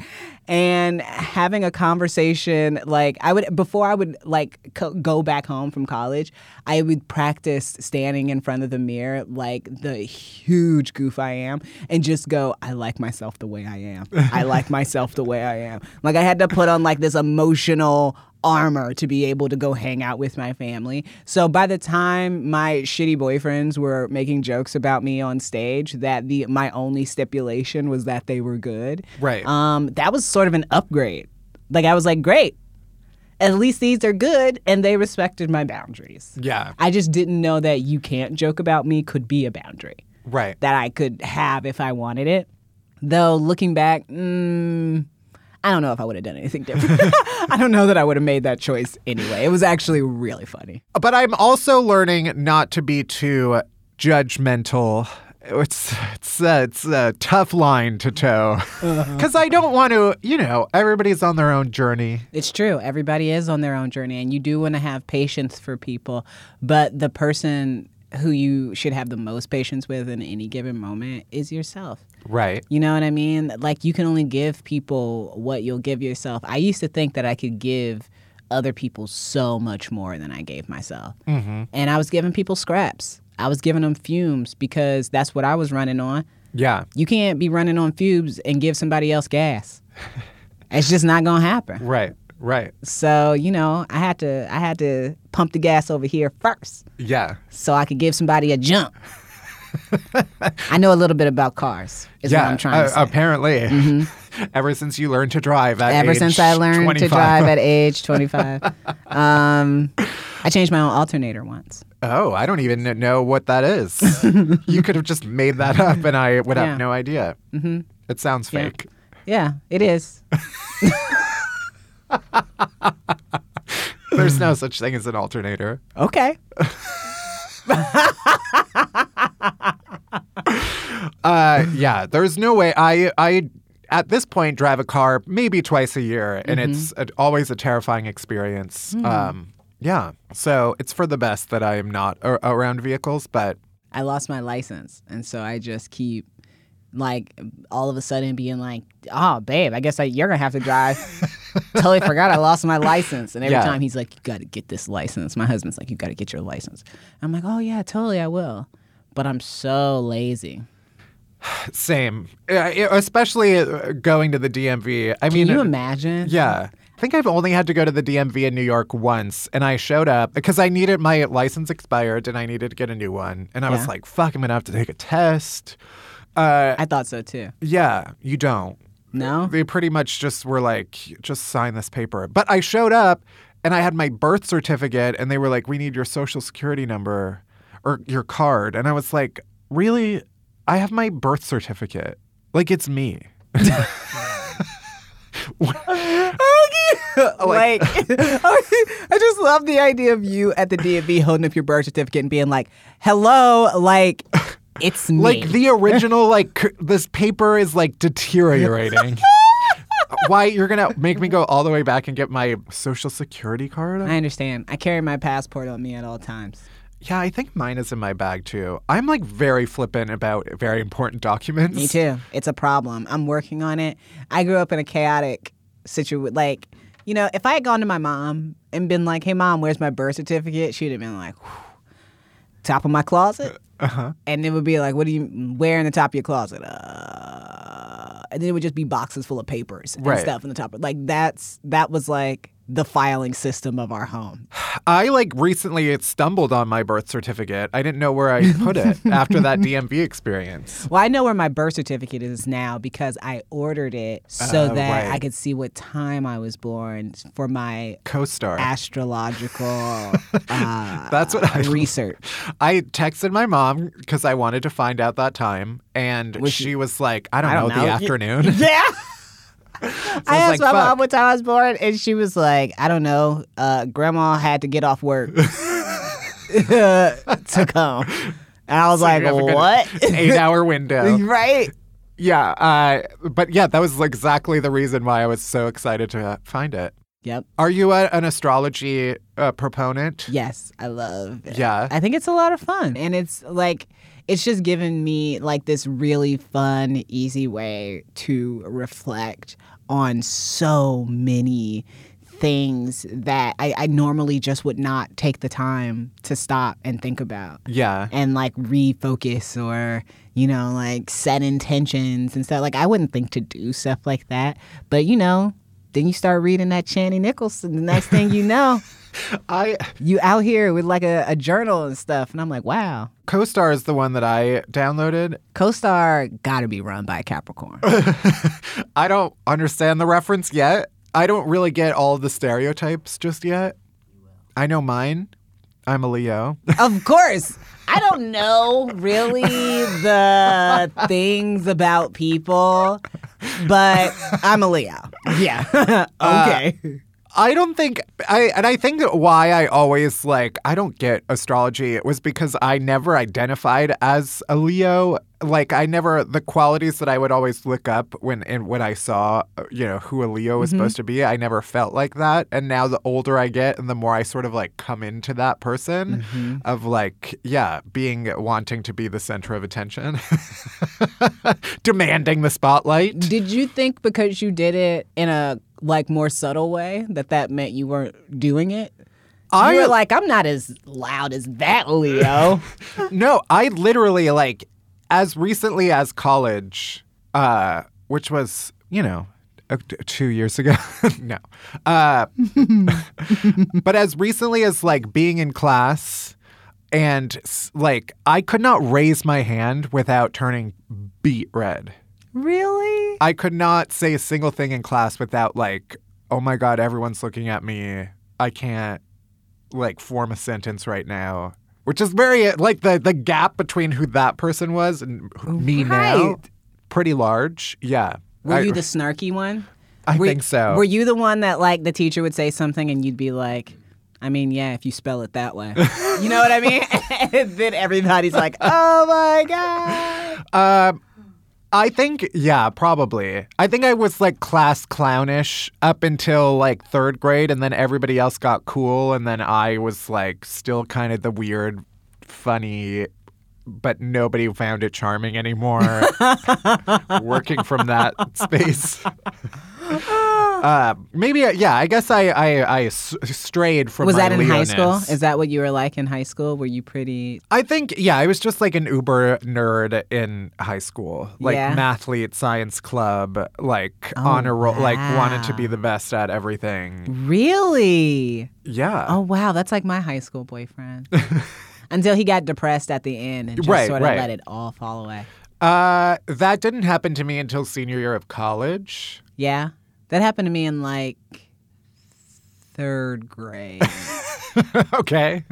and having a conversation like i would before i would like co- go back home from college i would practice standing in front of the mirror like the huge goof i am and just go i like myself the way i am i like myself the way i am like i had to put on like this emotional armor to be able to go hang out with my family. So by the time my shitty boyfriends were making jokes about me on stage, that the my only stipulation was that they were good. Right. Um, that was sort of an upgrade. Like I was like, great. At least these are good, and they respected my boundaries. yeah. I just didn't know that you can't joke about me could be a boundary Right. that I could have if I wanted it. Though looking back, mm, I don't know if I would have done anything different. I don't know that I would have made that choice anyway. It was actually really funny. But I'm also learning not to be too judgmental. It's it's a, it's a tough line to toe because I don't want to. You know, everybody's on their own journey. It's true. Everybody is on their own journey, and you do want to have patience for people. But the person who you should have the most patience with in any given moment is yourself. Right. You know what I mean? Like you can only give people what you'll give yourself. I used to think that I could give other people so much more than I gave myself. Mm-hmm. And I was giving people scraps. I was giving them fumes because that's what I was running on. Yeah. You can't be running on fumes and give somebody else gas. it's just not gonna happen. Right. Right. So, you know, I had to I had to pump the gas over here first Yeah. so I could give somebody a jump. I know a little bit about cars. Is yeah. what I'm trying uh, to say. apparently. Ever since you learned to drive at Ever age since I learned 25. to drive at age 25. um, I changed my own alternator once. Oh, I don't even know what that is. you could have just made that up and I would have Yeah. no idea. Mm-hmm. It sounds Yeah. fake. Yeah, it is. There's no such thing as an alternator. Okay. Uh, yeah, there's no way. I I at this point drive a car maybe twice a year, and it's a, always a terrifying experience. Um, yeah, so it's for the best that I am not a- around vehicles, but I lost my license, and so I just keep like all of a sudden being like, "Oh, babe, I guess I, you're gonna have to drive." totally forgot I lost my license, and every Yeah. time he's like, "You got to get this license." My husband's like, "You got to get your license." I'm like, "Oh yeah, totally, I will," but I'm so lazy. same. Uh, especially uh, going to the DMV. I Can mean, you imagine? Yeah. I think I've only had to go to the DMV in New York once, and I showed up because I needed my license expired and I needed to get a new one. And I was like, fuck, I'm to have to take a test. Uh, I thought so too. yeah, you don't. No. They pretty much just were like, just sign this paper. But I showed up and I had my birth certificate, and they were like, we need your social security number or your card. And I was like, really? I have my birth certificate. Like, it's me. like, I just love the idea of you at the DMV holding up your birth certificate and being like, "Hello, like, it's me." Like the original, like c- this paper is like deteriorating. Why you're gonna make me go all the way back and get my social security card? I understand. I carry my passport on me at all times. yeah, I think mine is in my bag too. I'm like very flippant about very important documents. Me too. It's a problem. I'm working on it. I grew up in a chaotic situation. Like, you know, if I had gone to my mom and been like, "Hey, mom, where's my birth certificate?" She'd have been like, "Whew, "Top of my closet," Uh-huh. and it would be like, "What do you? Where in the top of your closet?" Uh, and then it would just be boxes full of papers and Right. stuff in the top. Like that's that was like the filing system of our home. I like recently stumbled on my birth certificate. I didn't know where I put it after that DMV experience. Well, I know where my birth certificate is now because I ordered it so Oh, that right. I could see what time I was born for my Co-star. astrological uh, That's what I research. I texted my mom because I wanted to find out that time, and Was she she- was like, "I don't, I don't know, know. the afternoon." Yeah. I asked like, my "Fuck." mom what time I was born, and she was like, "I don't know. Uh, grandma had to get off work to come." And I was like, You have "What?" Eight-hour window. right? Yeah, uh, but yeah, that was exactly the reason why I was so excited to find it. Yep. Are you a, an astrology uh, proponent? Yes, I love it. Yeah. I think it's a lot of fun. And it's like, it's just given me like this really fun, easy way to reflect on so many things that I, I normally just would not take the time to stop and think about. Yeah. and like refocus or you know like set intentions and stuff. Like i wouldn't think to do stuff like that. But you know then you start reading that Chani Nicholas and the next thing you know I you out here with like a, a journal and stuff and i'm like wow CoStar is the one that I downloaded. CoStar gotta be run by a Capricorn. I don't understand the reference yet. I don't really get all the stereotypes just yet. I know mine. I'm a Leo. of course. I don't know really the things about people, but I'm a Leo. Yeah. Uh, okay. I don't think I and I think that why I always like I don't get astrology it was because I never identified as a Leo. Like I never the qualities that I would always look up when and when I saw you know who a Leo was mm-hmm. supposed to be, I never felt like that. And now the older I get and the more I sort of like come into that person mm-hmm. of like yeah, being wanting to be the center of attention. Demanding the spotlight. Did you think because you did it in a like more subtle way that that meant you weren't doing it? I you were like, I'm not as loud as that, Leo. No, I literally like as recently as college, uh, which was you know uh, two years ago. no, uh, but as recently as like being in class and like I could not raise my hand without turning beet red. Really? I could not say a single thing in class without like, oh my god, everyone's looking at me. I can't like form a sentence right now. Which is very like the the gap between who that person was and who- me now, pretty large. Yeah, Were I, you the snarky one? I Were- think so. Were you the one that like the teacher would say something and you'd be like, I mean, yeah, if you spell it that way. you know what I mean? and then everybody's like, oh my God. Um, I think, yeah, probably. I think I was like class clownish up until like third grade, and then everybody else got cool, and then I was like still kind of the weird, funny, but nobody found it charming anymore. working from that space. Uh, maybe, uh, yeah. I guess I I, I s- strayed from. Was that in high school? Is that what you were like in high school? Were you pretty. I think, yeah, I was just like an uber nerd in high school, like Yeah? mathlete, science club, like Oh, honor roll, like wanted to be the best at everything. Really? Yeah. Oh, wow. That's like my high school boyfriend. Until he got depressed at the end and just Right, sort of right. let it all fall away. Uh, that didn't happen to me until senior year of college. Yeah. That happened to me in like third grade. okay.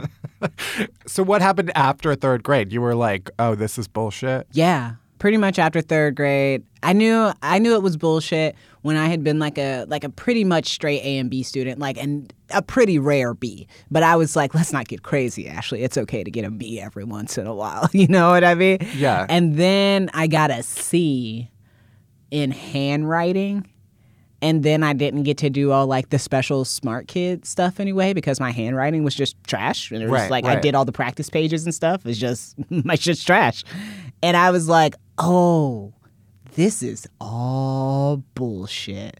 so what happened after third grade? You were like, oh, this is bullshit. Yeah, pretty much after third grade, I knew I knew it was bullshit when I had been like a like a pretty much straight A and B student, like and a pretty rare B. But I was like, let's not get crazy. Ashley, it's okay to get a B every once in a while. You know what I mean? Yeah. And then I got a C in handwriting. And then I didn't get to do all like the special smart kid stuff anyway because my handwriting was just trash. And it was Right, like I did all the practice pages and stuff. It's just my shit's trash. And I was like, oh, this is all bullshit.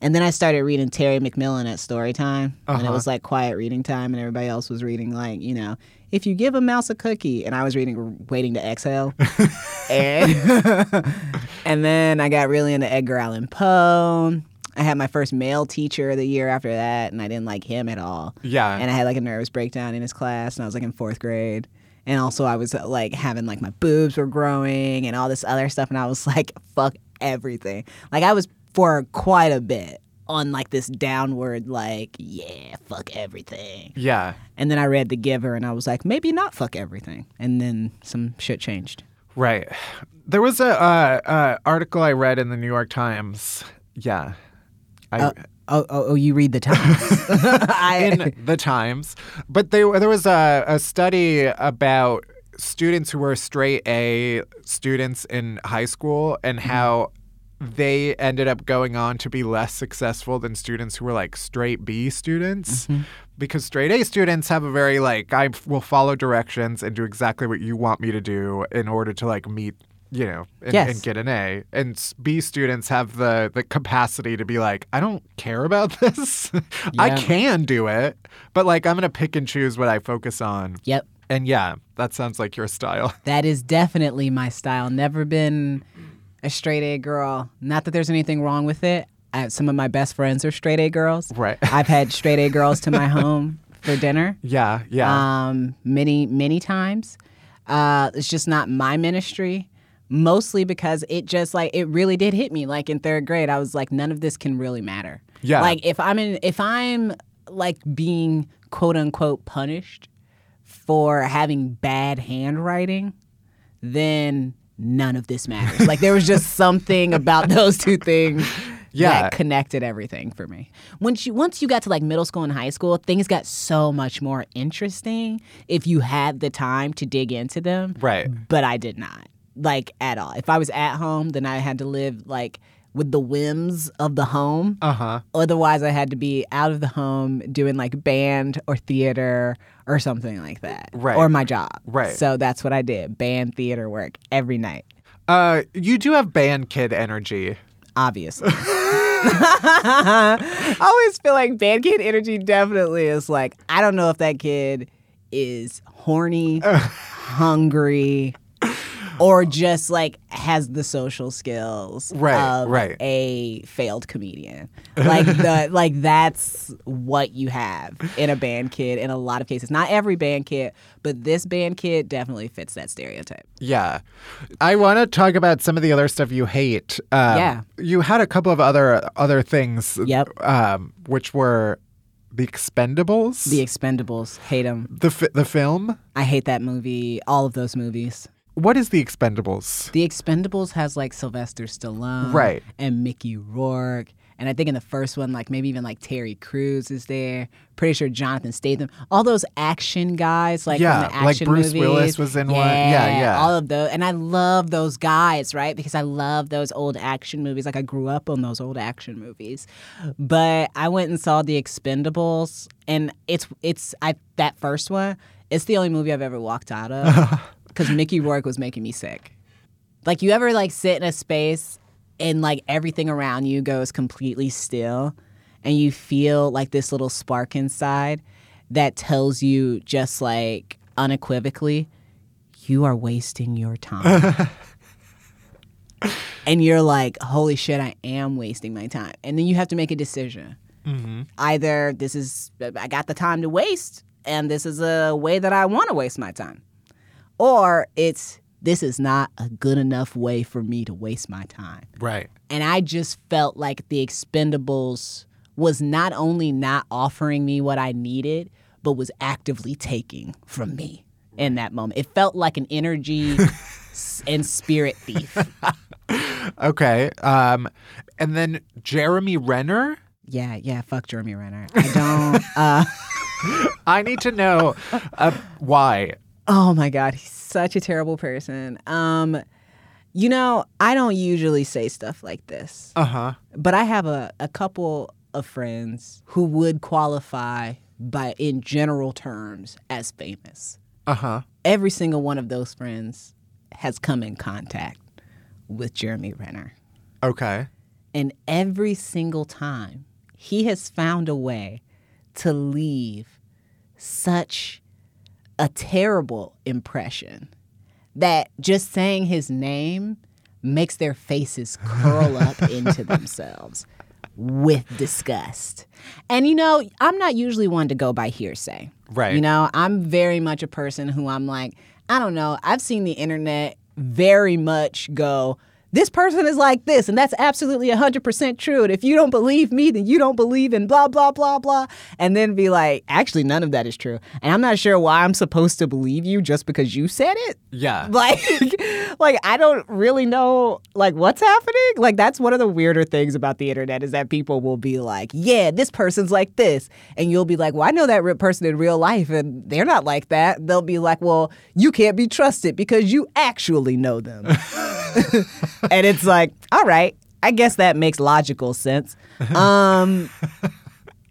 And then I started reading Terry McMillan at story time. And it Uh-huh. was like quiet reading time, and everybody else was reading, like, you know, if you give a mouse a cookie. And I was reading Waiting to Exhale. and, and then I got really into Edgar Allan Poe. I had my first male teacher the year after that, and I didn't like him at all. Yeah. And I had like a nervous breakdown in his class, and I was like in fourth grade. And also, I was like having like my boobs were growing and all this other stuff, and I was like, fuck everything. Like, I was for quite a bit on like this downward, like, yeah, fuck everything. yeah. And then I read The Giver, and I was like, maybe not fuck everything. And then some shit changed. Right. There was a uh, uh, article I read in the New York Times. Yeah. I, oh, oh, oh, oh, you read the Times. I, in the Times, but they, there was a, a study about students who were straight A students in high school and mm-hmm. how they ended up going on to be less successful than students who were like straight B students. Mm-hmm. Because straight A students have a very like I will follow directions and do exactly what you want me to do in order to like meet you know and, Yes. and get an A. And B students have the the capacity to be like I don't care about this. I can do it, but like I'm gonna pick and choose what I focus on. yep. And yeah, that sounds like your style. That is definitely my style. Never been a straight A girl. Not that there's anything wrong with it. I, some of my best friends are straight A girls. Right. I've had straight A girls to my home for dinner. Yeah, yeah. Um, many, many times. Uh, it's just not my ministry. Mostly because it just like it really did hit me. Like in third grade, I was like, none of this can really matter. Yeah. Like if I'm in, if I'm like being quote unquote punished for having bad handwriting, then none of this matters. like there was just something about those two things Yeah. that connected everything for me. Once you once you got to like middle school and high school, things got so much more interesting if you had the time to dig into them. Right. But I did not. Like at all. If I was at home, then I had to live like with the whims of the home. Uh huh. Otherwise, I had to be out of the home doing like band or theater or something like that. Right. Or my job. Right. So that's what I did band theater work every night, Uh, you do have band kid energy. obviously. I always feel like band kid energy definitely is like, I don't know if that kid is horny, hungry, or just like has the social skills Right, of right. a failed comedian. Like the like that's what you have in a band kid in a lot of cases. Not every band kid, but this band kid definitely fits that stereotype. Yeah. I want to talk about some of the other stuff you hate. Um, Yeah. You had a couple of other other things. Yep. Um, which were the Expendables. The Expendables, hate them. the fi- the film. I hate that movie. All of those movies. What is the Expendables? The Expendables has like Sylvester Stallone, Right. and Mickey Rourke, and I think in the first one, like maybe even like Terry Crews is there. Pretty sure Jonathan Statham. All those action guys, like Yeah, the like Bruce movies. Willis was in one. Yeah, yeah. All of those, and I love those guys, right? Because I love those old action movies. Like I grew up on those old action movies. But I went and saw The Expendables, and it's it's I that first one. It's the only movie I've ever walked out of because Mickey Rourke was making me sick. Like you ever like sit in a space and like everything around you goes completely still and you feel like this little spark inside that tells you just like unequivocally you are wasting your time. and you're like, holy shit, I am wasting my time. And then you have to make a decision. Mm-hmm. Either this is, I got the time to waste, and this is a way that I want to waste my time or it's this is not a good enough way for me to waste my time. Right. And I just felt like the Expendables was not only not offering me what I needed, but was actively taking from me in that moment. It felt like an energy and spirit thief. Okay. Um, and then Jeremy Renner. Yeah, yeah, fuck Jeremy Renner. I don't uh I need to know uh, why. Oh my god, he's such a terrible person. Um you know, I don't usually say stuff like this. Uh huh. But I have a, a couple of friends who would qualify by in general terms as famous. Uh huh. Every single one of those friends has come in contact with Jeremy Renner. Okay. And every single time he has found a way to leave such a terrible impression that just saying his name makes their faces curl up into themselves with disgust. And you know, I'm not usually one to go by hearsay. Right. You know, I'm very much a person who I'm like, I don't know, I've seen the internet very much go, this person is like this, and that's absolutely 100% true. And if you don't believe me, then you don't believe in blah, blah, blah, blah. And then be like, actually, none of that is true. And I'm not sure why I'm supposed to believe you just because you said it. Yeah. Like, like I don't really know like what's happening. Like that's one of the weirder things about the internet is that people will be like, "Yeah, this person's like this," and you'll be like, "Well, I know that person in real life, and they're not like that." They'll be like, "Well, you can't be trusted because you actually know them," and it's like, "All right." I guess that makes logical sense. Um,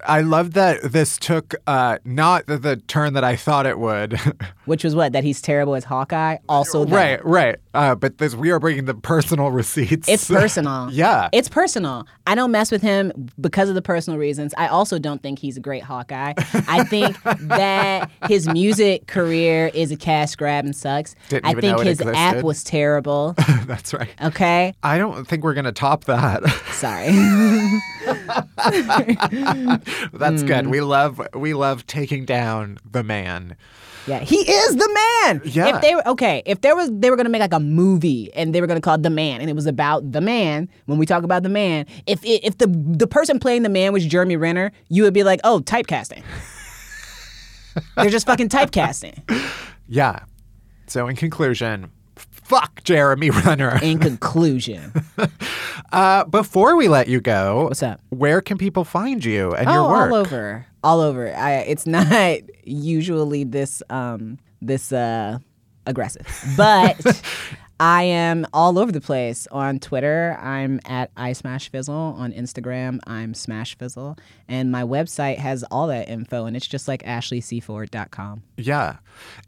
I love that this took uh, not the, the turn that I thought it would. which was what that he's terrible as Hawkeye. Also, that. right, right. Uh, but this we are bringing the personal receipts. It's personal. Yeah. It's personal. I don't mess with him because of the personal reasons. I also don't think he's a great Hawkeye. I think that his music career is a cash grab and sucks. Didn't I think his app was terrible. That's right. Okay? I don't think we're gonna top that. Sorry. That's good. Hmm. We love we love taking down the man. Yeah, he is the man. Yeah. If they were okay, if there was they were gonna make like a movie and they were gonna call it The Man and it was about the man, when we talk about the man, if if the the person playing the man was Jeremy Renner, you would be like, oh, typecasting. They're just fucking typecasting. Yeah. So in conclusion, fuck Jeremy Renner. In conclusion, Uh, before we let you go, What's up? Where can people find you and oh, your work? all over, all over. I, it's not usually this um this uh aggressive, but I am all over the place on Twitter. I'm at I Smash Fizzle on Instagram. I'm Smash Fizzle, and my website has all that info, and it's just like AshleyCford.com. Yeah,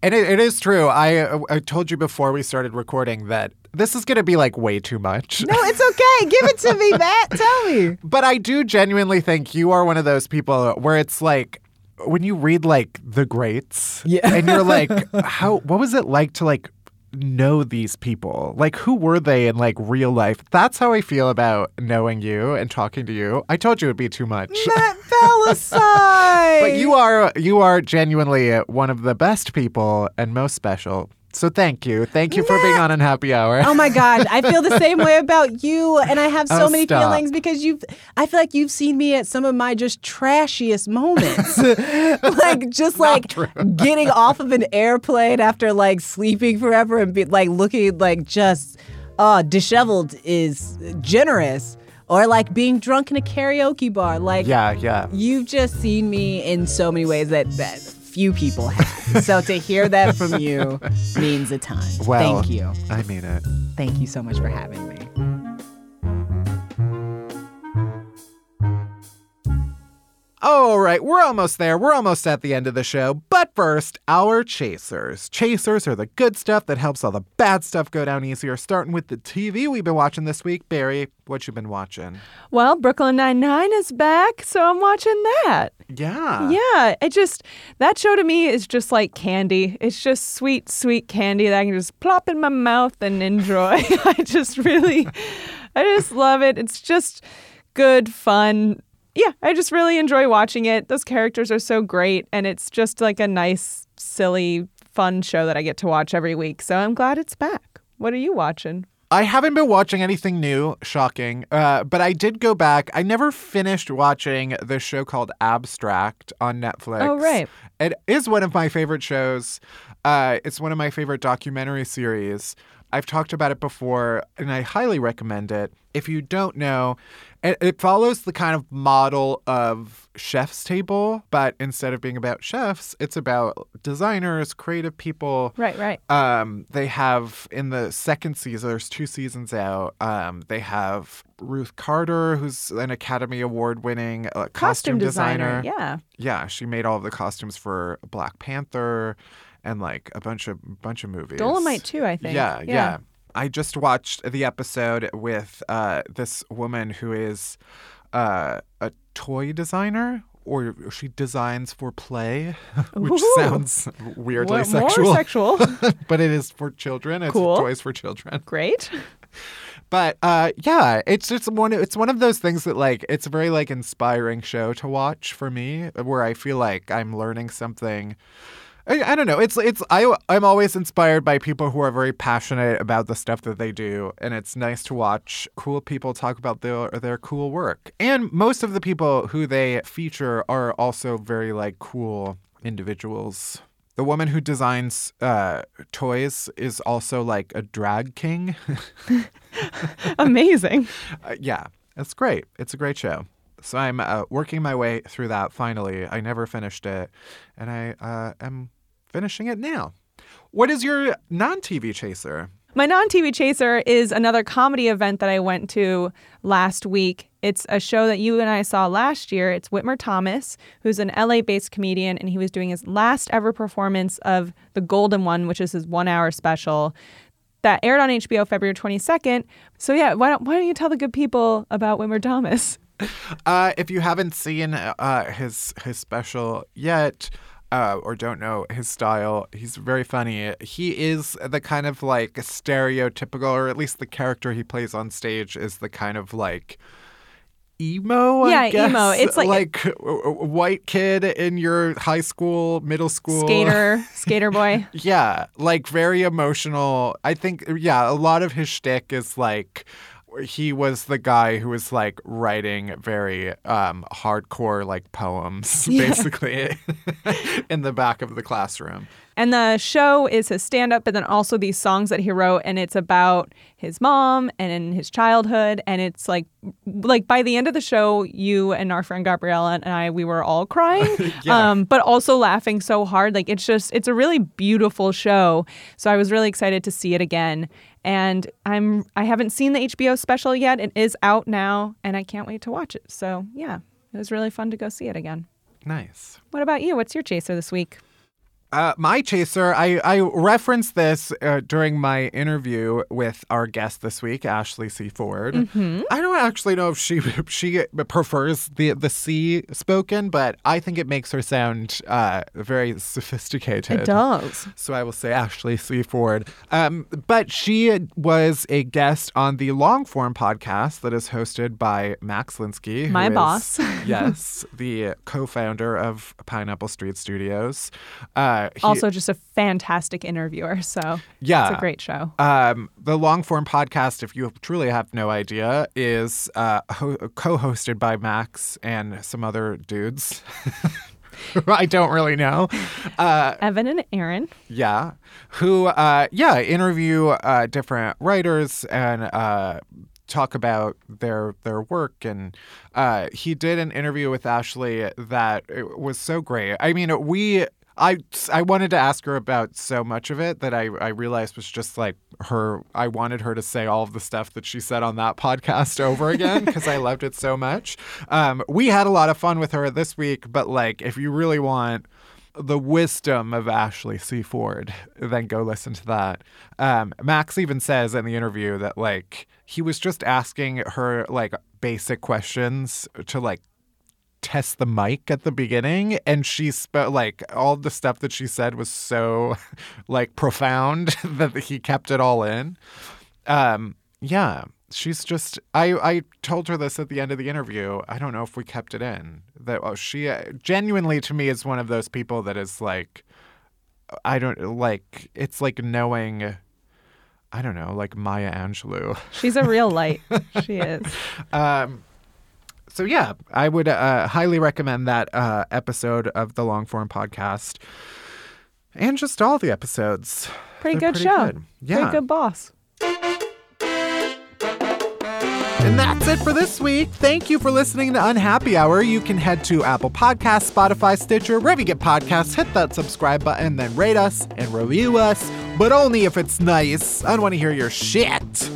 and it, it is true. I I told you before we started recording that this is going to be like way too much. No, it's okay. Give it to me, Matt. Tell me. But I do genuinely think you are one of those people where it's like when you read like the greats, Yeah. and you're like, how? What was it like to like know these people. Like, who were they in like real life? That's how I feel about knowing you and talking to you. I told you it'd be too much. Matt Bellassai. but you are you are genuinely one of the best people and most special. So thank you, thank you for being on Unhappy Hour. Oh my God, I feel the same way about you, and I have so Oh, many stop. feelings because you've. I feel like you've seen me at some of my just trashiest moments, like just like getting off of an airplane after like sleeping forever and be like looking like just uh disheveled is generous, or like being drunk in a karaoke bar. Like yeah, yeah. you've just seen me in so many ways that that few people have. so to hear that from you means a ton. Well, Thank you. I mean it. Thank you so much for having me. All right, we're almost there. We're almost at the end of the show. But first, our chasers. Chasers are the good stuff that helps all the bad stuff go down easier. Starting with the TV we've been watching this week. Bari, what you been watching? Well, Brooklyn Nine Nine is back, so I'm watching that. Yeah. Yeah, it just that show to me is just like candy. It's just sweet, sweet candy that I can just plop in my mouth and enjoy. I just really, I just love it. It's just good fun. Yeah, I just really enjoy watching it. Those characters are so great, and it's just like a nice, silly, fun show that I get to watch every week. So I'm glad it's back. What are you watching? I haven't been watching anything new, shocking. Uh, but I did go back. I never finished watching the show called Abstract on Netflix. Oh, right. It is one of my favorite shows. Uh, it's one of my favorite documentary series. I've talked about it before, and I highly recommend it. If you don't know, it, follows the kind of model of Chef's Table, but instead of being about chefs, it's about designers, creative people, Right, right. um, they have in the second season. There's two seasons out. Um, they have Ruth Carter, who's an Academy Award-winning uh, costume, designer. Yeah. yeah, she made all of the costumes for Black Panther and like a bunch of bunch of movies. Dolomite too, I think. Yeah, yeah. I just watched the episode with uh, this woman who is uh, a toy designer. Or she designs for play, which Ooh. sounds weirdly What- sexual More sexual. but it is for children. It's Cool. toys for children. Great. But uh, yeah, it's just one. It's one of those things that like it's a very like inspiring show to watch for me, where I feel like I'm learning something. I, I don't know. It's it's I I'm always inspired by people who are very passionate about the stuff that they do, and it's nice to watch cool people talk about their their cool work. And most of the people who they feature are also very like cool individuals. The woman who designs uh, toys is also like a drag king. Amazing. Uh, yeah, it's great. It's a great show. So I'm uh, working my way through that finally. I never finished it, and I uh, am finishing it now. What is your non TV chaser? My non TV chaser is another comedy event that I went to last week. It's a show that you and I saw last year. It's Whitmer Thomas, who's an LA based comedian, and he was doing his last ever performance of The Golden One, which is his one hour special that aired on HBO February 22nd. So, yeah, why don't, why don't you tell the good people about Whitmer Thomas? Uh, if you haven't seen uh, his his special yet, uh, or don't know his style, he's very funny. He is the kind of like stereotypical, or at least the character he plays on stage is the kind of like emo. Yeah, emo. It's like- like a white kid in your high school, middle school Skater, skater boy. Yeah, like very emotional. I think, yeah, a lot of his shtick is like he was the guy who was like writing very um, hardcore like poems, basically, in the back of the classroom. And the show is his stand up, but then also these songs that he wrote. And it's about his mom and in his childhood. And it's like, like by the end of the show, you and our friend Gabriella and I, we were all crying, Yeah. um, but also laughing so hard. Like it's just, it's a really beautiful show. So I was really excited to see it again. And I'm, I haven't seen the HBO special yet. It is out now, and I can't wait to watch it. So yeah, it was really fun to go see it again. Nice. What about you? What's your chaser this week? Uh, my chaser, I, I referenced this uh, during my interview with our guest this week, Ashley C. Ford. Mm-hmm. I don't actually know if she she prefers the the C spoken, but I think it makes her sound uh, very sophisticated. It does. So I will say Ashley C. Ford. Um, but she was a guest on the long form podcast that is hosted by Max Linsky. who My is- boss. yes, the co founder of Pineapple Street Studios. Uh, he- also, just a fantastic interviewer. So yeah. it's a great show. Um, the long form podcast, if you truly have no idea, is uh, ho- co hosted by Max and some other dudes. I don't really know. Uh, Evan and Aaron. yeah. Who, uh, yeah, interview uh, different writers and uh, talk about their their work. And uh, he did an interview with Ashley that it was so great. I mean, we. I, I wanted to ask her about so much of it that I, I realized was just like her. I wanted her to say all of the stuff that she said on that podcast over again because I loved it so much. Um, we had a lot of fun with her this week, but like if you really want the wisdom of Ashley C. Ford, then go listen to that. Um, Max even says in the interview that like he was just asking her like basic questions to like test the mic at the beginning and she sp- like all the stuff that she said was so like profound that he kept it all in um yeah she's just i i told her this at the end of the interview i don't know if we kept it in that oh, she uh, genuinely to me is one of those people that is like i don't like it's like knowing i don't know like maya angelou She's a real light. she is. um, so yeah, I would uh, highly recommend that uh, episode of the long form podcast, and just all the episodes. Pretty They're good show. good. Yeah, Pretty good boss. And that's it for this week. Thank you for listening to Unhappy Hour. You can head to Apple Podcasts, Spotify, Stitcher, wherever you get podcasts. Hit that subscribe button, then rate us and review us, but only if it's nice. I don't want to hear your shit.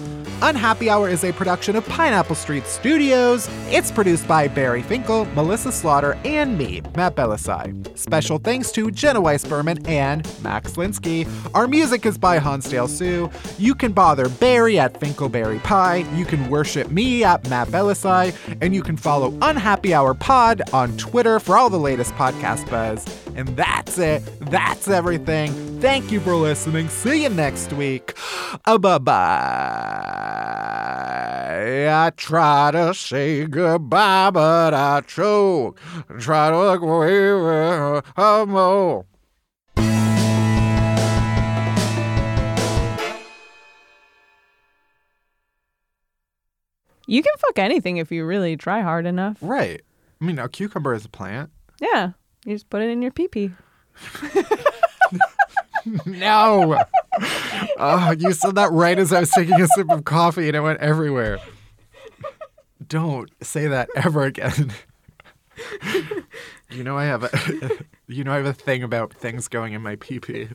Unhappy Hour is a production of Pineapple Street Studios. It's produced by Bari Finkel, Melissa Slaughter, and me, Matt Bellassai. Special thanks to Jenna Weiss Berman and Max Linsky. Our music is by Hansdale Hsu. You can bother Bari at Finkelberry Pie. You can worship me at Matt Bellassai. And you can follow Unhappy Hour Pod on Twitter for all the latest podcast buzz. And that's it. That's everything. Thank you for listening. See you next week. Uh, bye bye. I try to say goodbye, but I choke. Try to look away. uh, more. You can fuck anything if you really try hard enough. Right. I mean, a cucumber is a plant. Yeah. You just put it in your pee pee. No. oh, you said that right as I was taking a sip of coffee and it went everywhere. Don't say that ever again. you know I have a you know I have a thing about things going in my pee pee.